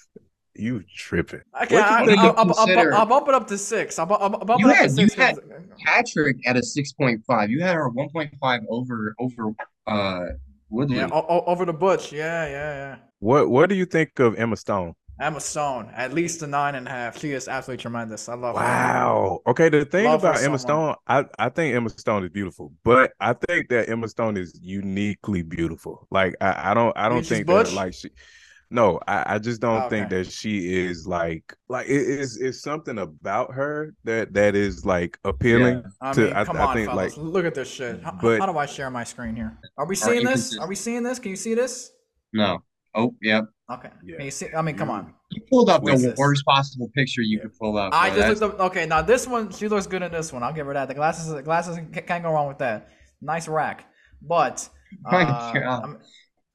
You tripping. Okay, you I, think I'll, I'll, I'll, consider- I'll bump it up to six. I'll, bu- I'll, bu- bump You it up had- to six. you had- Patrick at a six point five. You had her one point five over over uh Woodley. yeah, o- o- over the butch. Yeah, yeah, yeah. What what do you think of Emma Stone? Emma Stone, at least a nine and a half. She is absolutely tremendous. I love her. Wow. Okay, the thing Love about Emma much. Stone, I, I think Emma Stone is beautiful, but I think that Emma Stone is uniquely beautiful. Like I, I don't I don't she's think butch? that like she no, I, I just don't Oh, think okay. that she is like like it is it's something about her that that is like appealing I to mean, I, come I on, think fellas. like Look at this shit. How, but- how do I share my screen here? Are we seeing this? Are we seeing this? Can you see this? No. Oh, yep. Okay. Yeah. Can you see? I mean, come on. You pulled up What's the this? worst possible picture you Yeah. could pull up. I bro. just That's- looked up. Okay, now this one, she looks good in this one. I'll give her that. The glasses, the glasses can't go wrong with that. Nice rack. But uh, God.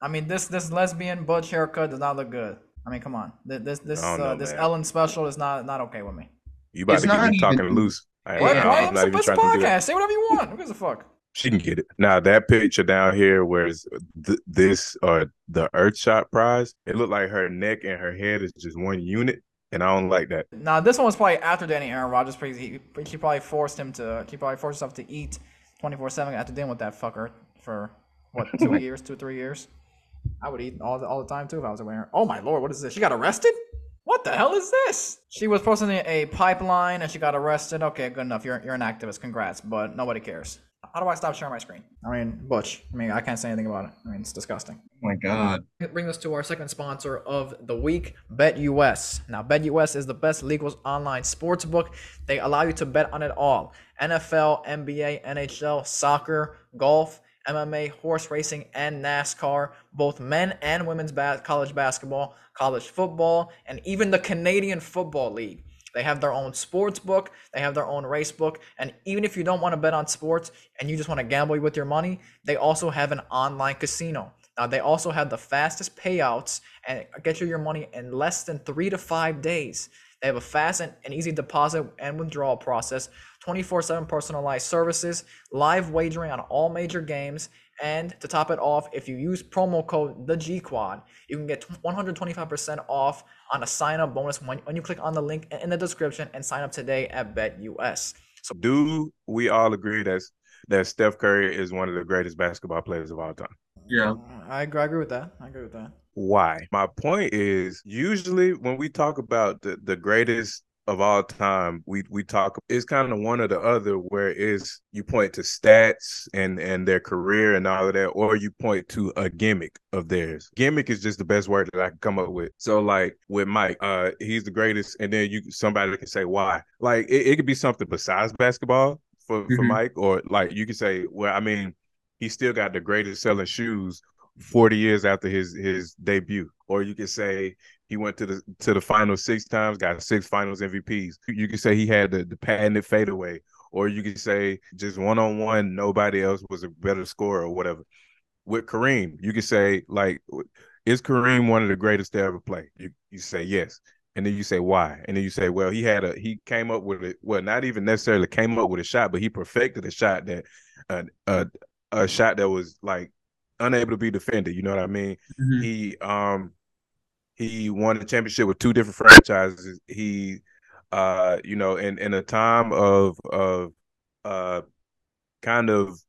I mean- this this lesbian butch haircut does not look good. I mean, come on. This this I don't uh, this man. Ellen special is not not okay with me. you about It's to get not me talking even- loose. I, What? Yeah. Why? I'm I'm not the even best trying to do that. podcast. Say whatever you want. Who gives a fuck? She can get it. Now that picture down here, where it's th- this or the Earthshot prize, it looked like her neck and her head is just one unit, and I don't like that. Now this one was probably after Danny Aaron Rodgers because he, she probably forced him to. She probably forced herself to eat twenty four seven after dealing with that fucker for what two years, two three years. I would eat all the all the time too if I was aware. Oh my lord, what is this? She got arrested? What the hell is this? She was posting a a pipeline and she got arrested. Okay, good enough. You're you're an activist. Congrats, but nobody cares. How do I stop sharing my screen? I mean, Butch. I mean, I can't say anything about it. I mean, it's disgusting. Oh my god. Bring brings us to our second sponsor of the week, BetUS. Now, BetUS is the best legal online sports book. They allow you to bet on it all NFL, NBA, NHL, soccer, golf, MMA, horse racing, and NASCAR, both men and women's ba- college basketball, college football, and even the Canadian Football League. They have their own sports book, they have their own race book, and even if you don't want to bet on sports and you just want to gamble with your money, they also have an online casino. Now they also have the fastest payouts and get you your money in less than three to five days. They have a fast and, and easy deposit and withdrawal process, 24/7 personalized services, live wagering on all major games, and to top it off, if you use promo code the G Quad, you can get 125% off on a sign up bonus when, when you click on the link in the description and sign up today at BetUS. So Do we all agree that that Steph Curry is one of the greatest basketball players of all time? Yeah. I agree, I agree with that. I agree with that. Why? My point is usually when we talk about the, the greatest of all time, we we talk it's kind of one or the other where it's you point to stats and and their career and all of that, or you point to a gimmick of theirs. Gimmick is just the best word that I can come up with. So like with Mike, uh he's the greatest, and then you somebody can say why. Like it, it could be something besides basketball for, for Mhm. Mike, or like you could say, well, I mean, he still got the greatest selling shoes 40 years after his his debut or you could say he went to the to the final six times got six finals mvps you could say he had the, the patented fadeaway or you could say just one-on-one nobody else was a better scorer or whatever with kareem you could say like is kareem one of the greatest to ever play you, you say yes and then you say why and then you say well he had a he came up with it well not even necessarily came up with a shot but he perfected a shot that uh, a a shot that was like unable to be defended. You know what I mean? Mhm. He um he won the championship with two different franchises. He uh you know in in a time of of uh kind of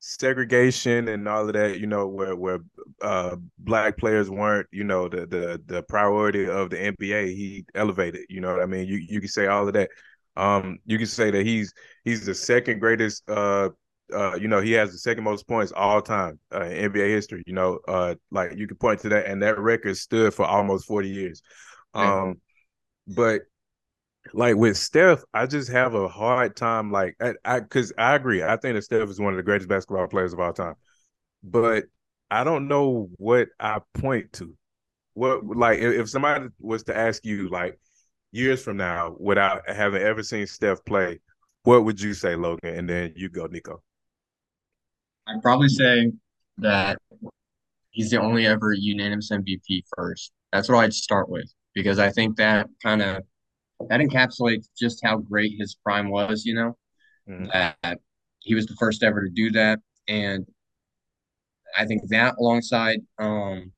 segregation and all of that, you know, where where uh black players weren't, you know, the the the priority of the NBA, he elevated, you know what I mean? You you can say all of that. Um you can say that he's he's the second greatest uh uh, you know, he has the second most points all time uh, in NBA history. You know, uh, like you can point to that, and that record stood for almost forty years. Um, but like with Steph, I just have a hard time. Like, I, I, because I agree, I think that Steph is one of the greatest basketball players of all time. But I don't know what I point to what like if somebody was to ask you like years from now without having ever seen Steph play, what would you say, Logan? And then you go, Nikko. I'd probably say that he's the only ever unanimous MVP first. That's what I'd start with because I think that kind of that encapsulates just how great his prime was, you know, mm-hmm. that he was the first ever to do that. And I think that alongside, um,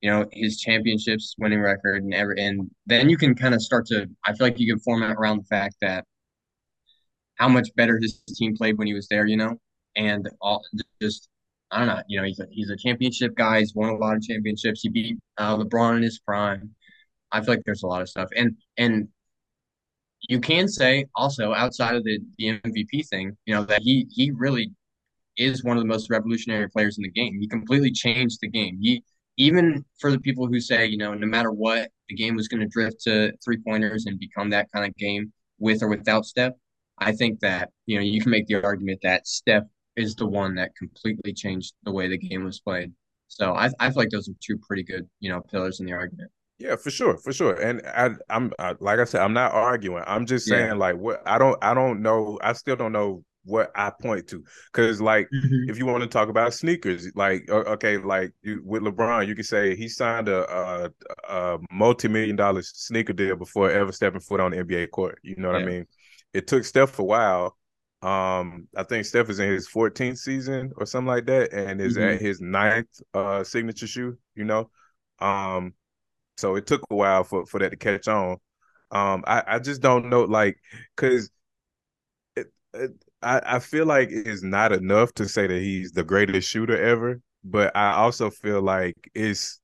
you know, his championships winning record and ever, and then you can kind of start to, I feel like you can format around the fact that how much better his team played when he was there, you know, and all just, I don't know, you know, he's a, he's a championship guy. He's won a lot of championships. He beat uh, LeBron in his prime. I feel like there's a lot of stuff. And, and you can say also outside of the, the MVP thing, you know, that he he really is one of the most revolutionary players in the game. He completely changed the game. He even for the people who say, you know, no matter what, the game was going to drift to three pointers and become that kind of game with or without Steph. I think that you know you can make the argument that Steph is the one that completely changed the way the game was played. So I I feel like those are two pretty good you know pillars in the argument. Yeah, for sure, for sure. And I, I'm I, like I said, I'm not arguing. I'm just saying, yeah. like, what I don't, I don't know. I still don't know what I point to, because like, mm-hmm. if you want to talk about sneakers, like, okay, like you, with LeBron, you could say he signed a, a, a multi-million dollar sneaker deal before ever stepping foot on the NBA court. You know what yeah. I mean? It took Steph a while. Um, I think Steph is in his 14th season or something like that, and is mm-hmm. at his ninth uh signature shoe. You know, um so it took a while for for that to catch on. Um, I I just don't know, like, cause it, it, I I feel like it's not enough to say that he's the greatest shooter ever, but I also feel like it's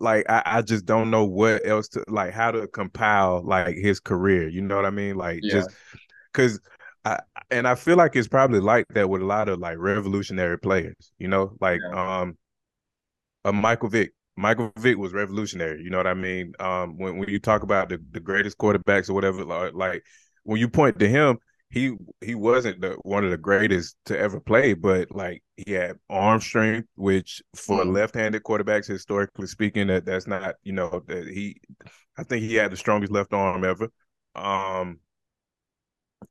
like I, I just don't know what else to like how to compile like his career. You know what I mean? Like yeah. just because I and I feel like it's probably like that with a lot of like revolutionary players. You know, like yeah. um, a Michael Vick. Michael Vick was revolutionary. You know what I mean? Um, when when you talk about the, the greatest quarterbacks or whatever, like when you point to him, he he wasn't the, one of the greatest to ever play, but like he had arm strength, which for mm. left-handed quarterbacks, historically speaking, that that's not you know that he, I think he had the strongest left arm ever, um,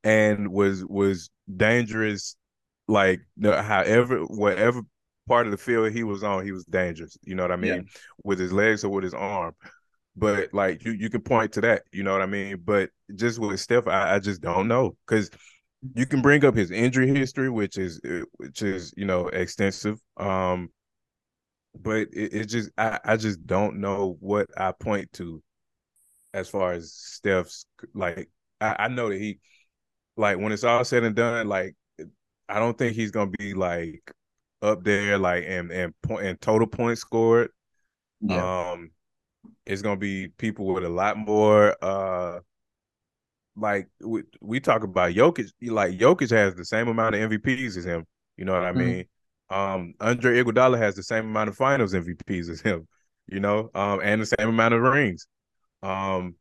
and was was dangerous, like however whatever part of the field he was on, he was dangerous. You know what I mean? Yeah. With his legs or with his arm. But like you, you can point to that. You know what I mean? But just with Steph, I, I just don't know because you can bring up his injury history, which is which is you know extensive. Um, but it, it just I, I just don't know what I point to as far as Steph's like I, I know that he like when it's all said and done, like I don't think he's gonna be like up there, like and and point and total points scored. Yeah. Um, it's gonna be people with a lot more. Uh, like we we talk about Jokic, like Jokic has the same amount of MVPs as him. You know what I mm-hmm. mean? Um, Andre Iguodala has the same amount of Finals MVPs as him. You know, um, and the same amount of rings. Um,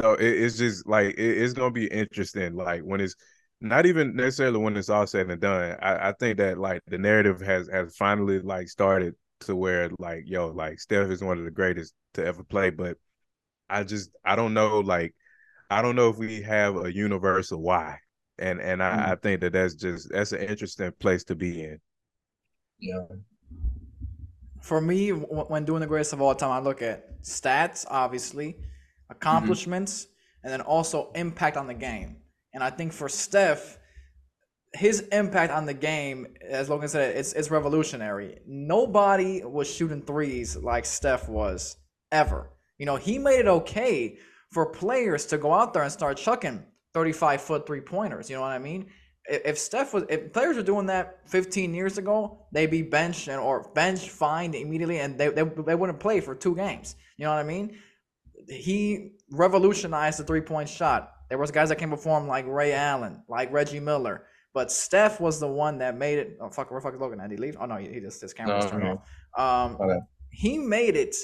so it, it's just like it, it's gonna be interesting. Like when it's not even necessarily when it's all said and done. I, I think that like the narrative has has finally like started to where like yo like Steph is one of the greatest to ever play, but I just I don't know like I don't know if we have a universal why, and and I, mm. I think that that's just that's an interesting place to be in. Yeah. For me, when doing the greatest of all time, I look at stats, obviously, accomplishments, mm-hmm. and then also impact on the game. And I think for Steph, his impact on the game, as Logan said, it's it's revolutionary. Nobody was shooting threes like Steph was ever. You know, he made it okay for players to go out there and start chucking 35 foot three pointers. You know what I mean? If Steph was, if players were doing that 15 years ago, they'd be benched and or bench fined immediately, and they, they they wouldn't play for two games. You know what I mean? He revolutionized the three point shot. There was guys that came before him like Ray Allen, like Reggie Miller. But Steph was the one that made it. Oh fuck, where fuck is Logan? Did he leave? Oh no, he, he just his camera was turned off. Um, okay. he made it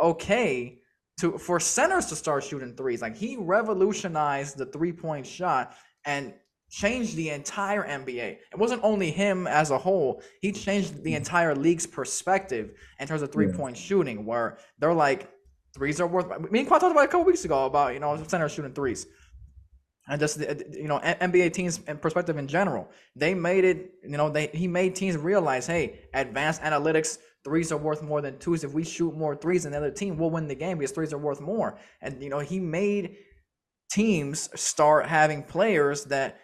okay to for centers to start shooting threes. Like he revolutionized the three point shot, and changed the entire NBA. It wasn't only him as a whole. He changed the entire league's perspective in terms of three point yeah. shooting, where they're like threes are worth. Me and Quan talked about a couple weeks ago about you know center shooting threes, and just uh, you know NBA teams and perspective in general. They made it. You know they he made teams realize, hey, advanced analytics. Threes are worth more than twos. If we shoot more threes than the other team, we'll win the game because threes are worth more. And you know, he made teams start having players that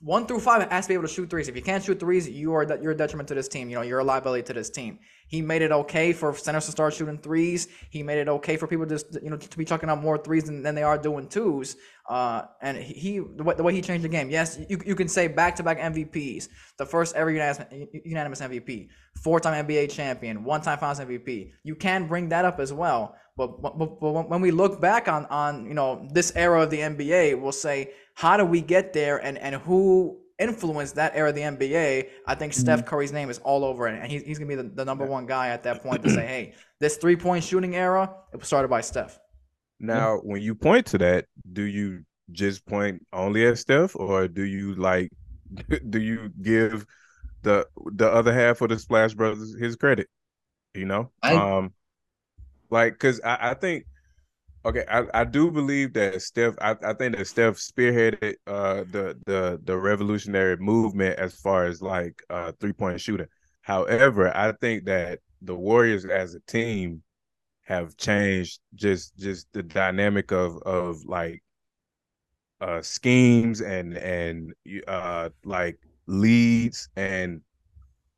one through five has to be able to shoot threes. If you can't shoot threes, you are you're a detriment to this team. You know, you're a liability to this team. He made it okay for centers to start shooting threes. He made it okay for people just you know to be chucking out more threes than, than they are doing twos. Uh, and he the way, the way he changed the game. Yes, you, you can say back to back MVPs, the first ever unanimous, unanimous MVP, four time NBA champion, one time Finals MVP. You can bring that up as well. But, but, but when we look back on on you know this era of the NBA, we'll say how do we get there and and who influenced that era of the NBA, I think mm-hmm. Steph Curry's name is all over it. And he's, he's going to be the, the number one guy at that point to say, hey, this three point shooting era, it was started by Steph. Now, when you point to that, do you just point only at Steph or do you like, do you give the the other half of the Splash Brothers his credit? You know? I, um, like, cause I, I think Okay, I, I do believe that Steph. I, I think that Steph spearheaded uh, the the the revolutionary movement as far as like uh, three point shooting. However, I think that the Warriors as a team have changed just just the dynamic of of like uh, schemes and and uh, like leads and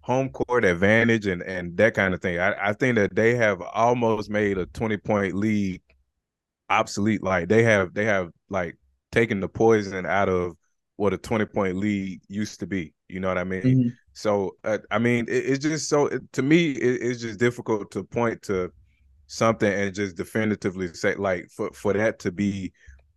home court advantage and and that kind of thing. I, I think that they have almost made a twenty point lead obsolete. Like they have they have like taken the poison out of what a 20 point lead used to be. You know what I mean? Mm-hmm. So uh, I mean, it, it's just so to me, it, it's just difficult to point to something and just definitively say like for for that to be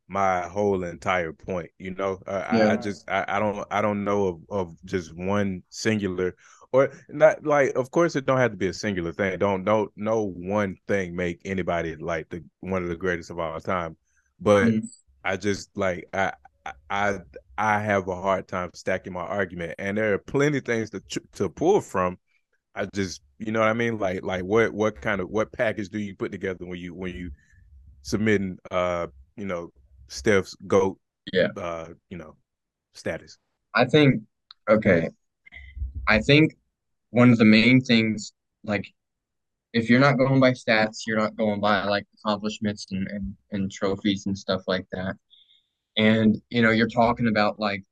my whole entire point. You know, uh, yeah. I, I, just I, I don't I don't know of, of just one singular or not like of course it don't have to be a singular thing. Don't don't no one thing make anybody like the one of the greatest of all time. But mm-hmm. i just like i i i have a hard time stacking my argument. And there are plenty of things to to pull from. I just you know what i mean? Like like what what kind of what package do you put together when you when you submitting uh you know steph's goat yeah. uh you know status? I think okay I think one of the main things, like, if you're not going by stats, you're not going by like accomplishments and, and, and trophies and stuff like that. And, you know, you're talking about like,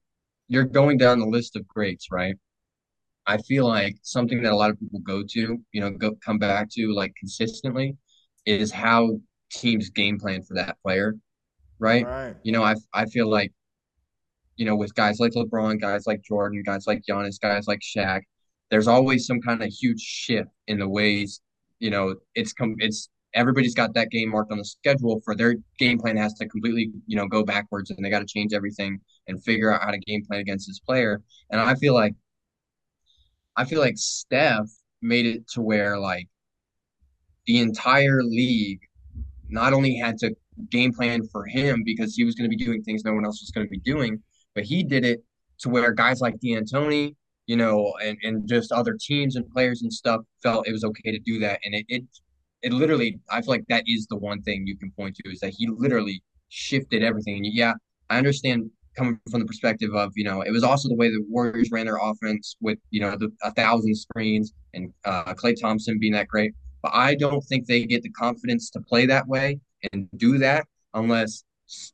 you're going down the list of greats, right? I feel like something that a lot of people go to, you know, go come back to like consistently is how teams game plan for that player, right? right. You know, I I feel like you know, with guys like LeBron, guys like Jordan, guys like Giannis, guys like Shaq, there's always some kind of huge shift in the ways, you know, it's come it's everybody's got that game marked on the schedule for their game plan has to completely, you know, go backwards and they got to change everything and figure out how to game plan against this player. And I feel like I feel like Steph made it to where like the entire league not only had to game plan for him because he was going to be doing things no one else was going to be doing, but he did it to where guys like D'Antoni, you know, and, and just other teams and players and stuff felt it was okay to do that. And it, it it literally I feel like that is the one thing you can point to is that he literally shifted everything. And yeah, I understand coming from the perspective of, you know, it was also the way the Warriors ran their offense with, you know, the a thousand screens and uh Klay Thompson being that great. But I don't think they get the confidence to play that way and do that unless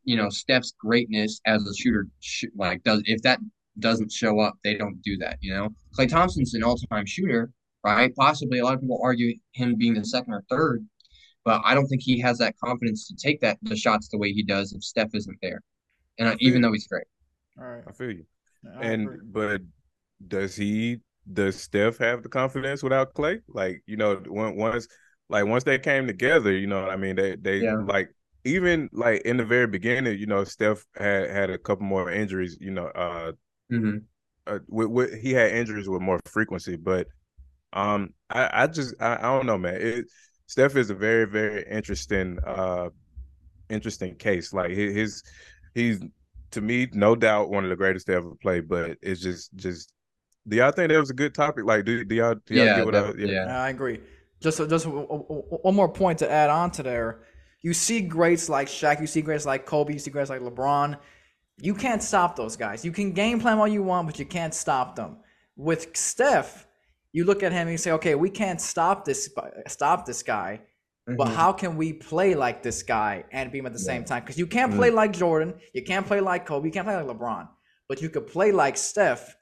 you know Steph's greatness as a shooter like does if that doesn't show up they don't do that you know? Klay Thompson's an all-time shooter right? Possibly a lot of people argue him being the second or third but I don't think he has that confidence to take that the shots the way he does if Steph isn't there and I, even though he's great. All right I feel you. And but does he does Steph have the confidence without Klay? like you know once like once they came together you know what I mean? They they yeah. like even like in the very beginning, you know, Steph had had a couple more injuries. You know, uh, mm-hmm. uh with, with, he had injuries with more frequency, but um, I, I just I, I don't know, man. It, Steph is a very very interesting uh interesting case. Like his, his he's to me, no doubt one of the greatest to ever play. But it's just just do y'all think that was a good topic? Like, do, do y'all do y'all Yeah, get what that- I, yeah. yeah. I agree. Just just w- w- w- one more point to add on to there. You see greats like Shaq, you see greats like Kobe, you see greats like LeBron. You can't stop those guys. You can game plan all you want, but you can't stop them. With Steph, you look at him and you say, "Okay, we can't stop this stop this guy, but Mhm. how can we play like this guy and beat him at the same time? Because you can't Mm. play like Jordan, you can't play like Kobe, you can't play like LeBron, but you could play like Steph,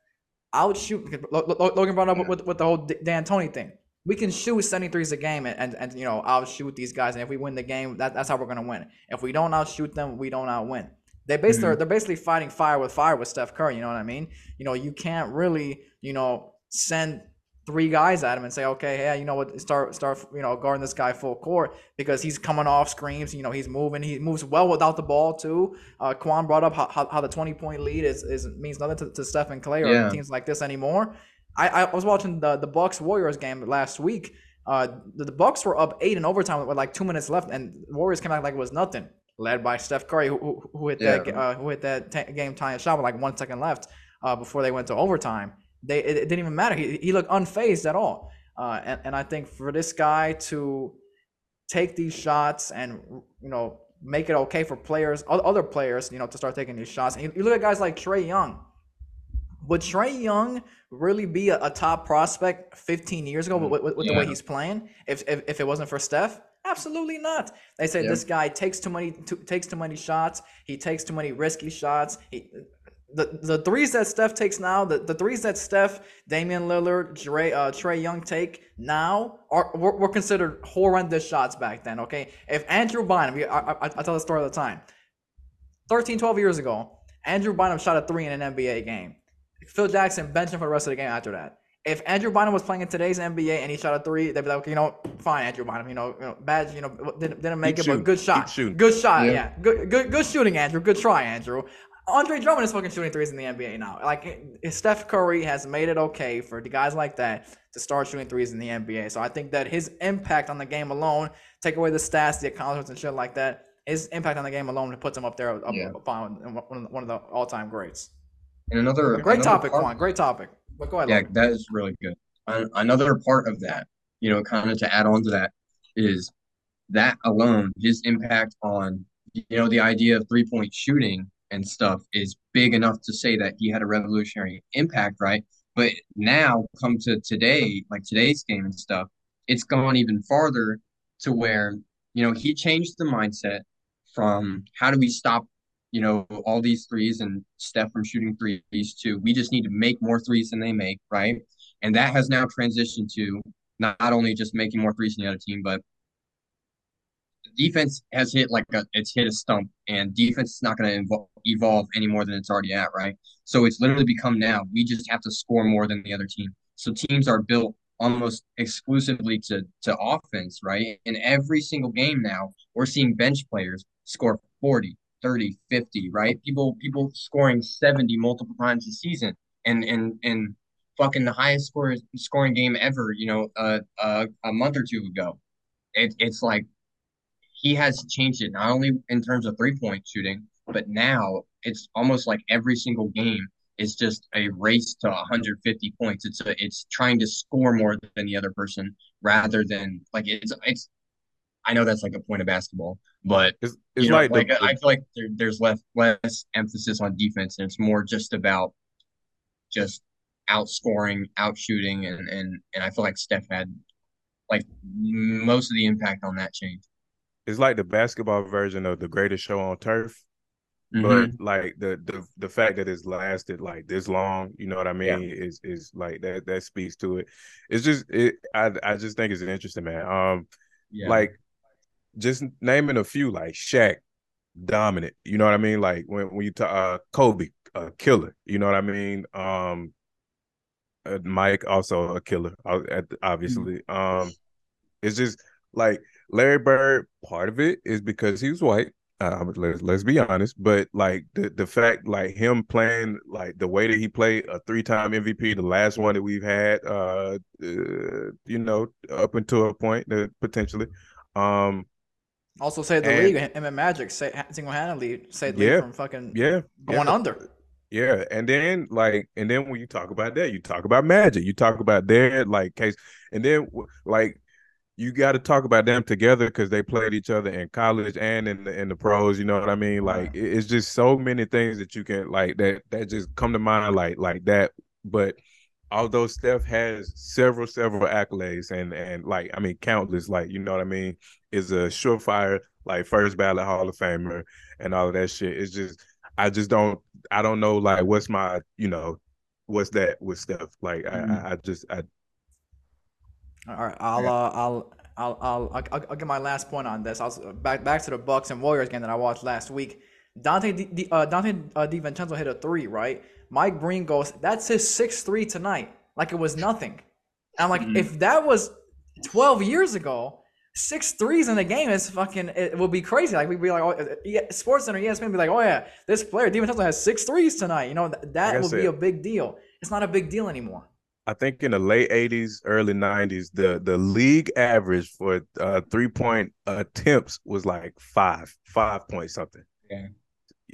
outshoot. Lo- Lo- Lo- Logan brought up with, with the whole D- D'Antoni thing. We can shoot 73s a game and, and, and you know outshoot these guys, and if we win the game, that, that's how we're gonna win. If we don't outshoot them, we don't outwin. They basically Mhm. they're basically fighting fire with fire with Steph Curry. You know what I mean? You know you can't really you know send three guys at him and say, okay, yeah, you know what, start start you know guarding this guy full court because he's coming off screens. You know he's moving. He moves well without the ball too. Uh, Quan brought up how, how, how the twenty point lead is, is means nothing to, to Steph and Klay or Yeah. teams like this anymore. I, I was watching the the Bucks Warriors game last week. Uh, the, the Bucks were up eight in overtime with like two minutes left, and Warriors came back like it was nothing, led by Steph Curry, who, who, who hit that uh, who hit that ta game tying shot with like one second left uh, before they went to overtime. They it, it didn't even matter. He, he looked unfazed at all. Uh, and, and I think for this guy to take these shots and you know make it okay for players, other players, you know, to start taking these shots. And you, you look at guys like Trae Young. Would Trae Young really be a, a top prospect 15 years ago with, with, with the way he's playing if, if if it wasn't for Steph? Absolutely not. They say Yeah. this guy takes too many too, takes too many shots. He takes too many risky shots. He, the, the threes that Steph takes now, the, the threes that Steph, Damian Lillard, Trae, uh, Trae Young take now are were, were considered horrendous shots back then. Okay, if Andrew Bynum, I, I, I tell the story all the time. 13, 12 years ago, Andrew Bynum shot a three in an NBA game. Phil Jackson benched him for the rest of the game after that. If Andrew Bynum was playing in today's NBA and he shot a three, they'd be like, you know, fine, Andrew Bynum, you know, you know bad, you know, didn't, didn't make Keep it, but good shot, shooting. good shot, Yeah. yeah, good, good, good shooting, Andrew, good try, Andrew. Andre Drummond is fucking shooting threes in the NBA now. Like Steph Curry has made it okay for the guys like that to start shooting threes in the NBA. So I think that his impact on the game alone, take away the stats, the accomplishments, and shit like that, his impact on the game alone puts him up there, up, Yeah. on one of the all-time greats. And another Great another topic, part- Quan. Great topic. But go ahead. Yeah, Logan. that is really good. An- Another part of that, you know, kind of to add on to that, is that alone, his impact on, you know, the idea of three point shooting and stuff is big enough to say that he had a revolutionary impact, right? But now, come to today, like today's game and stuff, it's gone even farther to where, you know, he changed the mindset from how do we stop you know, all these threes and Steph from shooting threes to we just need to make more threes than they make, right? And that has now transitioned to not, not only just making more threes than the other team, but defense has hit like a it's hit a stump, and defense is not going to evolve any more than it's already at, right? So it's literally become now we just have to score more than the other team. So teams are built almost exclusively to to offense, right? In every single game now, we're seeing bench players score 40, 30, 50, right? People people scoring 70 multiple times a season. And and and fucking the highest score, scoring game ever, you know, uh, uh, a month or two ago. It, it's like he has changed it not only in terms of three point shooting, but now it's almost like every single game is just a race to 150 points. It's a, it's trying to score more than the other person rather than like it's it's. I know that's like a point of basketball, but It's, it's you know, like, like the, I feel like there, there's less less emphasis on defense, and it's more just about just outscoring, outshooting, and and and I feel like Steph had like most of the impact on that change. it's like the basketball version of the greatest show on turf. Mhm. But like the the the fact that it's lasted like this long, you know what I mean, is is like that that speaks to it. It's just it I I just think it's interesting, man. Um yeah, like just naming a few like Shaq, dominant. You know what I mean? Like when when you talk uh, Kobe, a killer. You know what I mean? Um, uh, Mike also a killer. uh, at- Obviously, um, it's just like Larry Bird. Part of it is because he was white. Um, let's let's be honest, but like the the fact like him playing like the way that he played a three time MVP, the last one that we've had, uh, uh, you know, up until a point that potentially, um, Also saved the And- league. Him and Magic single handedly saved the Yeah. league from fucking Yeah, going yeah. under. Yeah, and then like, and then when you talk about that, you talk about Magic, you talk about their like case, and then like you got to talk about them together because they played each other in college and in the in the pros. You know what I mean? Like, it's just so many things that you can like that that just come to mind like like that. But although Steph has several several accolades and and like I mean countless, like you know what I mean, is a surefire like first ballot Hall of Famer and all of that shit. It's just I just don't I don't know like what's my you know what's that with Steph like I Mhm. I, I just I All right, I'll uh, I'll I'll I'll I'll, I'll get my last point on this. I was back back to the Bucks and Warriors game that I watched last week. Donte Di- uh, Donte uh, DiVincenzo hit a three, right? Mike Breen goes, "That's his 6 three tonight," like it was nothing. And I'm like, Mhm. if that was 12 years ago, six threes in a game is fucking. It would be crazy. Like we'd be like, oh, yeah, Sports Center, ESPN, would be like, oh yeah, this player DiVincenzo has six threes tonight. You know th- that would be said- a big deal. It's not a big deal anymore. I think in the late '80s, early '90s, the the league average for uh, three point attempts was like five, five point something. Yeah.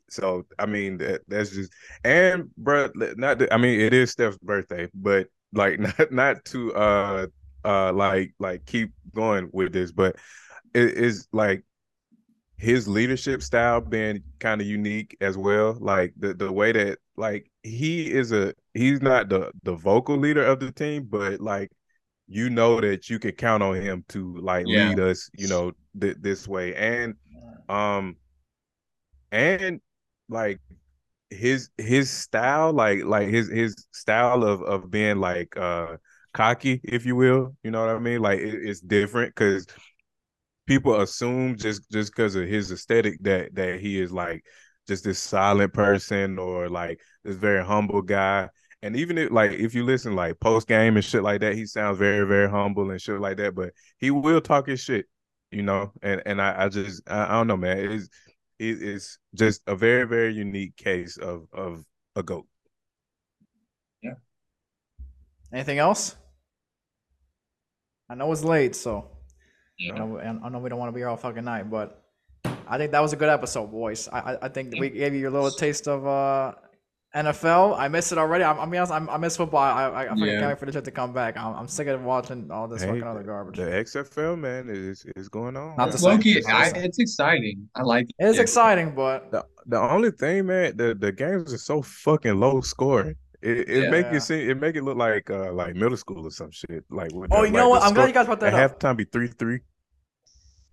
So I mean, that, that's just and bro, not. I mean, it is Steph's birthday, but like not not to uh uh like like keep going with this, but it is like his leadership style being kind of unique as well. Like the the way that like he is a he's not the the vocal leader of the team, but like you know that you can count on him to like Yeah. lead us, you know, th- this way. And um and like his his style, like like his his style of of being like uh cocky, if you will, you know what I mean? Like it, it's different because people assume just just because of his aesthetic that that he is like just this silent person or like this very humble guy. And even if like if you listen like post game and shit like that, he sounds very very humble and shit like that. But he will talk his shit, you know. And and I, I just I, I don't know, man. It's it, it's just a very very unique case of of a goat. Yeah. Anything else? I know it's late, so Yeah. I know, I know we don't want to be here all fucking night, but I think that was a good episode, boys. I I, I think we gave you a little taste of uh NFL. I miss it already. I'm, I'm be honest. I'm, I miss football. I I, I fucking Yeah. can't wait for the shit to come back. I'm, I'm sick of watching all this Hey, fucking other garbage. The XFL man is is going on. Not man. the same. Loki, It's I, it's exciting. I like It. It is exciting, but The the only thing, man, the the games are so fucking low scoring. It it Yeah. make it seem it make it look like uh like middle school or some shit. Like with oh, the, you like know what? I'm glad you guys brought that at up. halftime be three three.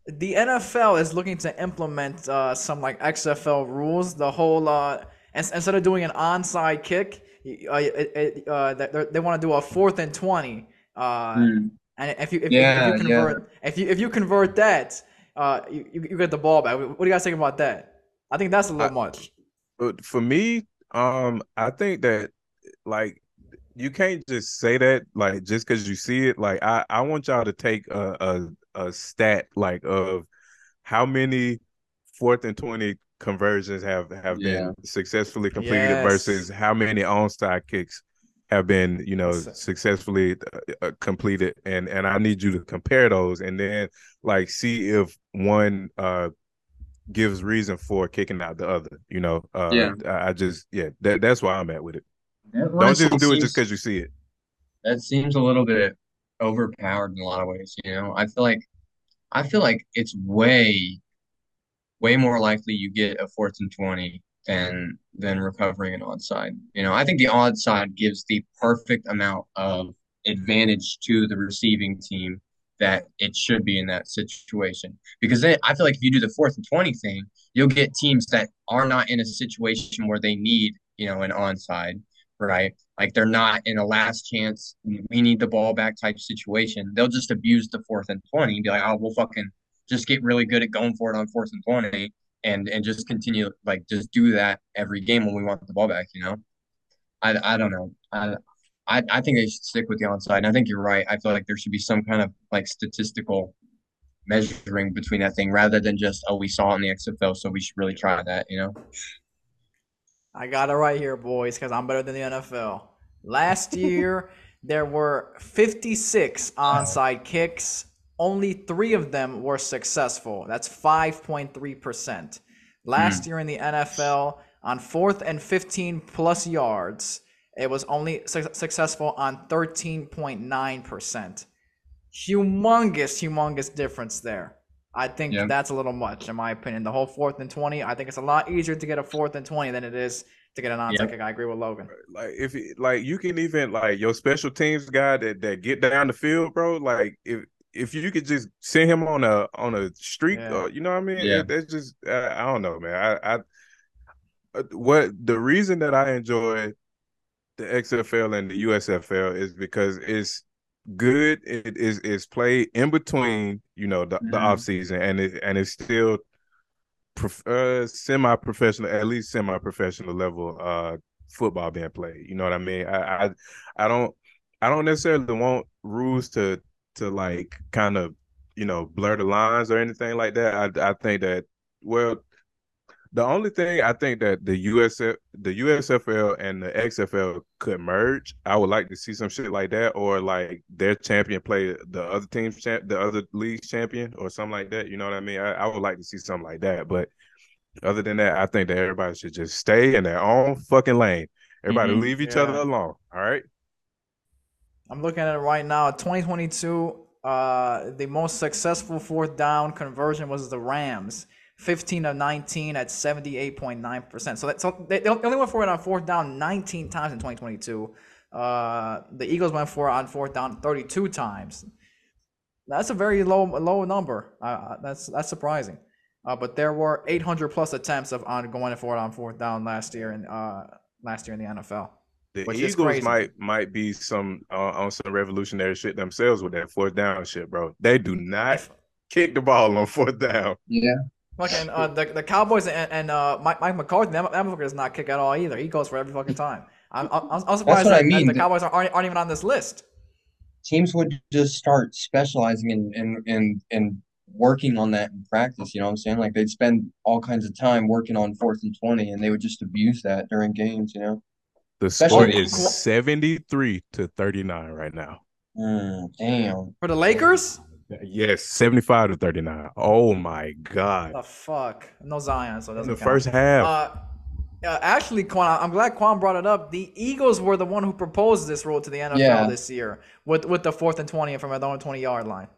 the NFL is looking to implement uh, some like XFL rules. The whole uh, ins- instead of doing an onside kick, uh, it, it, uh, they, they want to do a fourth and twenty. Uh, Hmm. And if you if, Yeah, if you yeah. convert if you if you convert that, uh, you, you you get the ball back. What do you guys think about that? I think that's a little much. But for me, um, I think that like you can't just say that like just because you see it. Like I I want y'all to take a a, a stat like of how many fourth and twenty conversions have have Yeah. been successfully completed Yes. versus how many onside kicks have been you know successfully uh, completed and and I need you to compare those and then like see if one uh gives reason for kicking out the other you know uh Yeah. I, I just yeah that that's where I'm at with it That don't just do it just because you see it that seems a little bit overpowered in a lot of ways, you know. I feel like I feel like it's way way more likely you get a fourth and 20 than than recovering an onside. You know, I think the onside gives the perfect amount of advantage to the receiving team that it should be in that situation. Because then I feel like if you do the fourth and 20 thing, you'll get teams that are not in a situation where they need, you know, an onside, right? Like they're not in a last chance, we need the ball back type situation. They'll just abuse the fourth and 20 and be like, oh, we'll fucking just get really good at going for it on fourth and 20 and and just continue like just do that every game when we want the ball back, you know? I, I don't know. I, I I think they should stick with the onside. And I think you're right. I feel like there should be some kind of like statistical measuring between that thing rather than just, oh, we saw it in the XFL, so we should really try that, you know? I got it right here, boys, because I'm better than the NFL. Last year, there were 56 onside kicks only three of them were successful. That's 5.3%. Last hmm. year in the NFL, on fourth and 15 plus yards, it was only su- successful on 13.9%. Humongous, humongous difference there. I think Yeah. that's a little much, in my opinion. The whole fourth and 20, I think it's a lot easier to get a fourth and 20 than it is to get an onside Yep. I agree with Logan. like if it- like you can even like your special teams guy that that get down the field, bro. Like if if you could just send him on a on a streak, Yeah. or, you know what I mean? Yeah. It- that's just uh, I don't know, man. I, I uh, what the reason that I enjoy the XFL and the USFL is because it's good. It is is played in between, you know, the, the Mhm. off season, and it and it's still prof- uh, semi professional, at least semi professional level uh football being played. You know what I mean? I I, I don't I don't necessarily want rules to to like kind of you know blur the lines or anything like that. I I think that well the only thing I think that the USF, the USFL and the XFL could merge, I would like to see some shit like that, or like their champion play the other team's champ, the other league's champion, or something like that. You know what I mean? I, I would like to see something like that. But other than that, I think that everybody should just stay in their own fucking lane. Everybody Mhm. leave each Yeah. other alone. All right. I'm looking at it right now. 2022, uh, the most successful fourth down conversion was the Rams, 15 of 19 at 78.9 percent. So that so they, they only went for it on fourth down 19 times in 2022. Uh, the Eagles went for it on fourth down 32 times. That's a very low low number. Uh, that's that's surprising. Uh, but there were 800 plus attempts of on going for it on fourth down last year in uh, last year in the NFL. The Which is Eagles might might be some uh, on some revolutionary shit themselves with that fourth down shit, bro. They do not kick the ball on fourth down. Yeah. Fucking uh, the the Cowboys and, and uh Mike, Mike McCarthy, that, that motherfucker does not kick at all either. He goes for every fucking time. I'm I'm, I'm surprised what I that, that mean. the Cowboys aren't, aren't even on this list. Teams would just start specializing in in in in working on that in practice. You know what I'm saying? Like they'd spend all kinds of time working on fourth and twenty, and they would just abuse that during games. You know? The score Especially- is seventy three to thirty nine right now. Mm, damn. For the Lakers, Yes, seventy five to thirty nine. Oh my god! the fuck, no Zion, so it In doesn't the count. first half, Uh, uh, actually, Quan, I'm glad Quan brought it up. The Eagles were the one who proposed this rule to the NFL Yeah. this year with with the fourth and twenty from their own twenty yard line.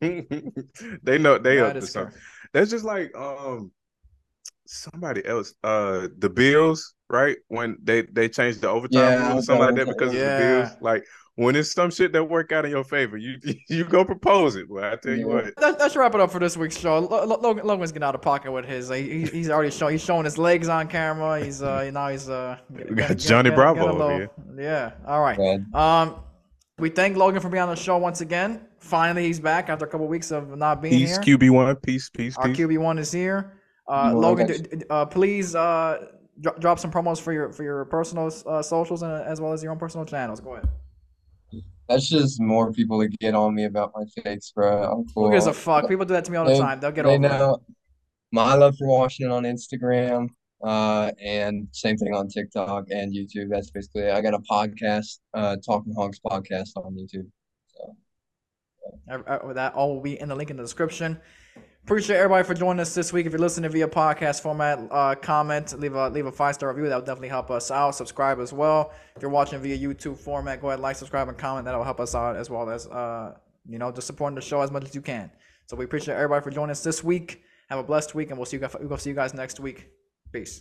they know they That up to is something. That's just like um somebody else. Uh, the Bills, right? When they they changed the overtime Yeah, or something like that overtime. because of the Bills. Like when it's some shit that work out in your favor, you you go propose it. Well, I tell you Yeah. what. That, let's wrap it up for this week's show. Lo- Lo- Logan, Logan's getting out of pocket with his. Like, he, he's already showing. He's showing his legs on camera. He's uh now he's uh. We got Johnny Bravo a over here. Yeah. All right. Bad. Um, we thank Logan for being on the show once again. Finally, he's back after a couple weeks of not being Peace, here. QB one. Peace, peace, Our. QB one is here. Uh, Well, Logan, d- d- uh, please uh, dro- drop some promos for your for your personal uh, socials and as well as your own personal channels. Go ahead. That's just more people to get on me about my fakes, bro. I'm cool. Who gives a fuck? People do that to me all the They- time. They'll get they over it. my love for Washington on Instagram, uh, and same thing on TikTok and YouTube. That's basically it. I got a podcast, uh, Talking Hogs podcast on YouTube. So Uh, uh, That all will be in the link in the description. Appreciate everybody for joining us this week. If you're listening via podcast format, uh, comment, leave a leave a five star review. That would definitely help us out. Subscribe as well. If you're watching via YouTube format, go ahead, like, subscribe, and comment. That'll help us out as well as uh, you know, just supporting the show as much as you can. So we appreciate everybody for joining us this week. Have a blessed week, and we'll see you guys. We'll see you guys next week. Peace.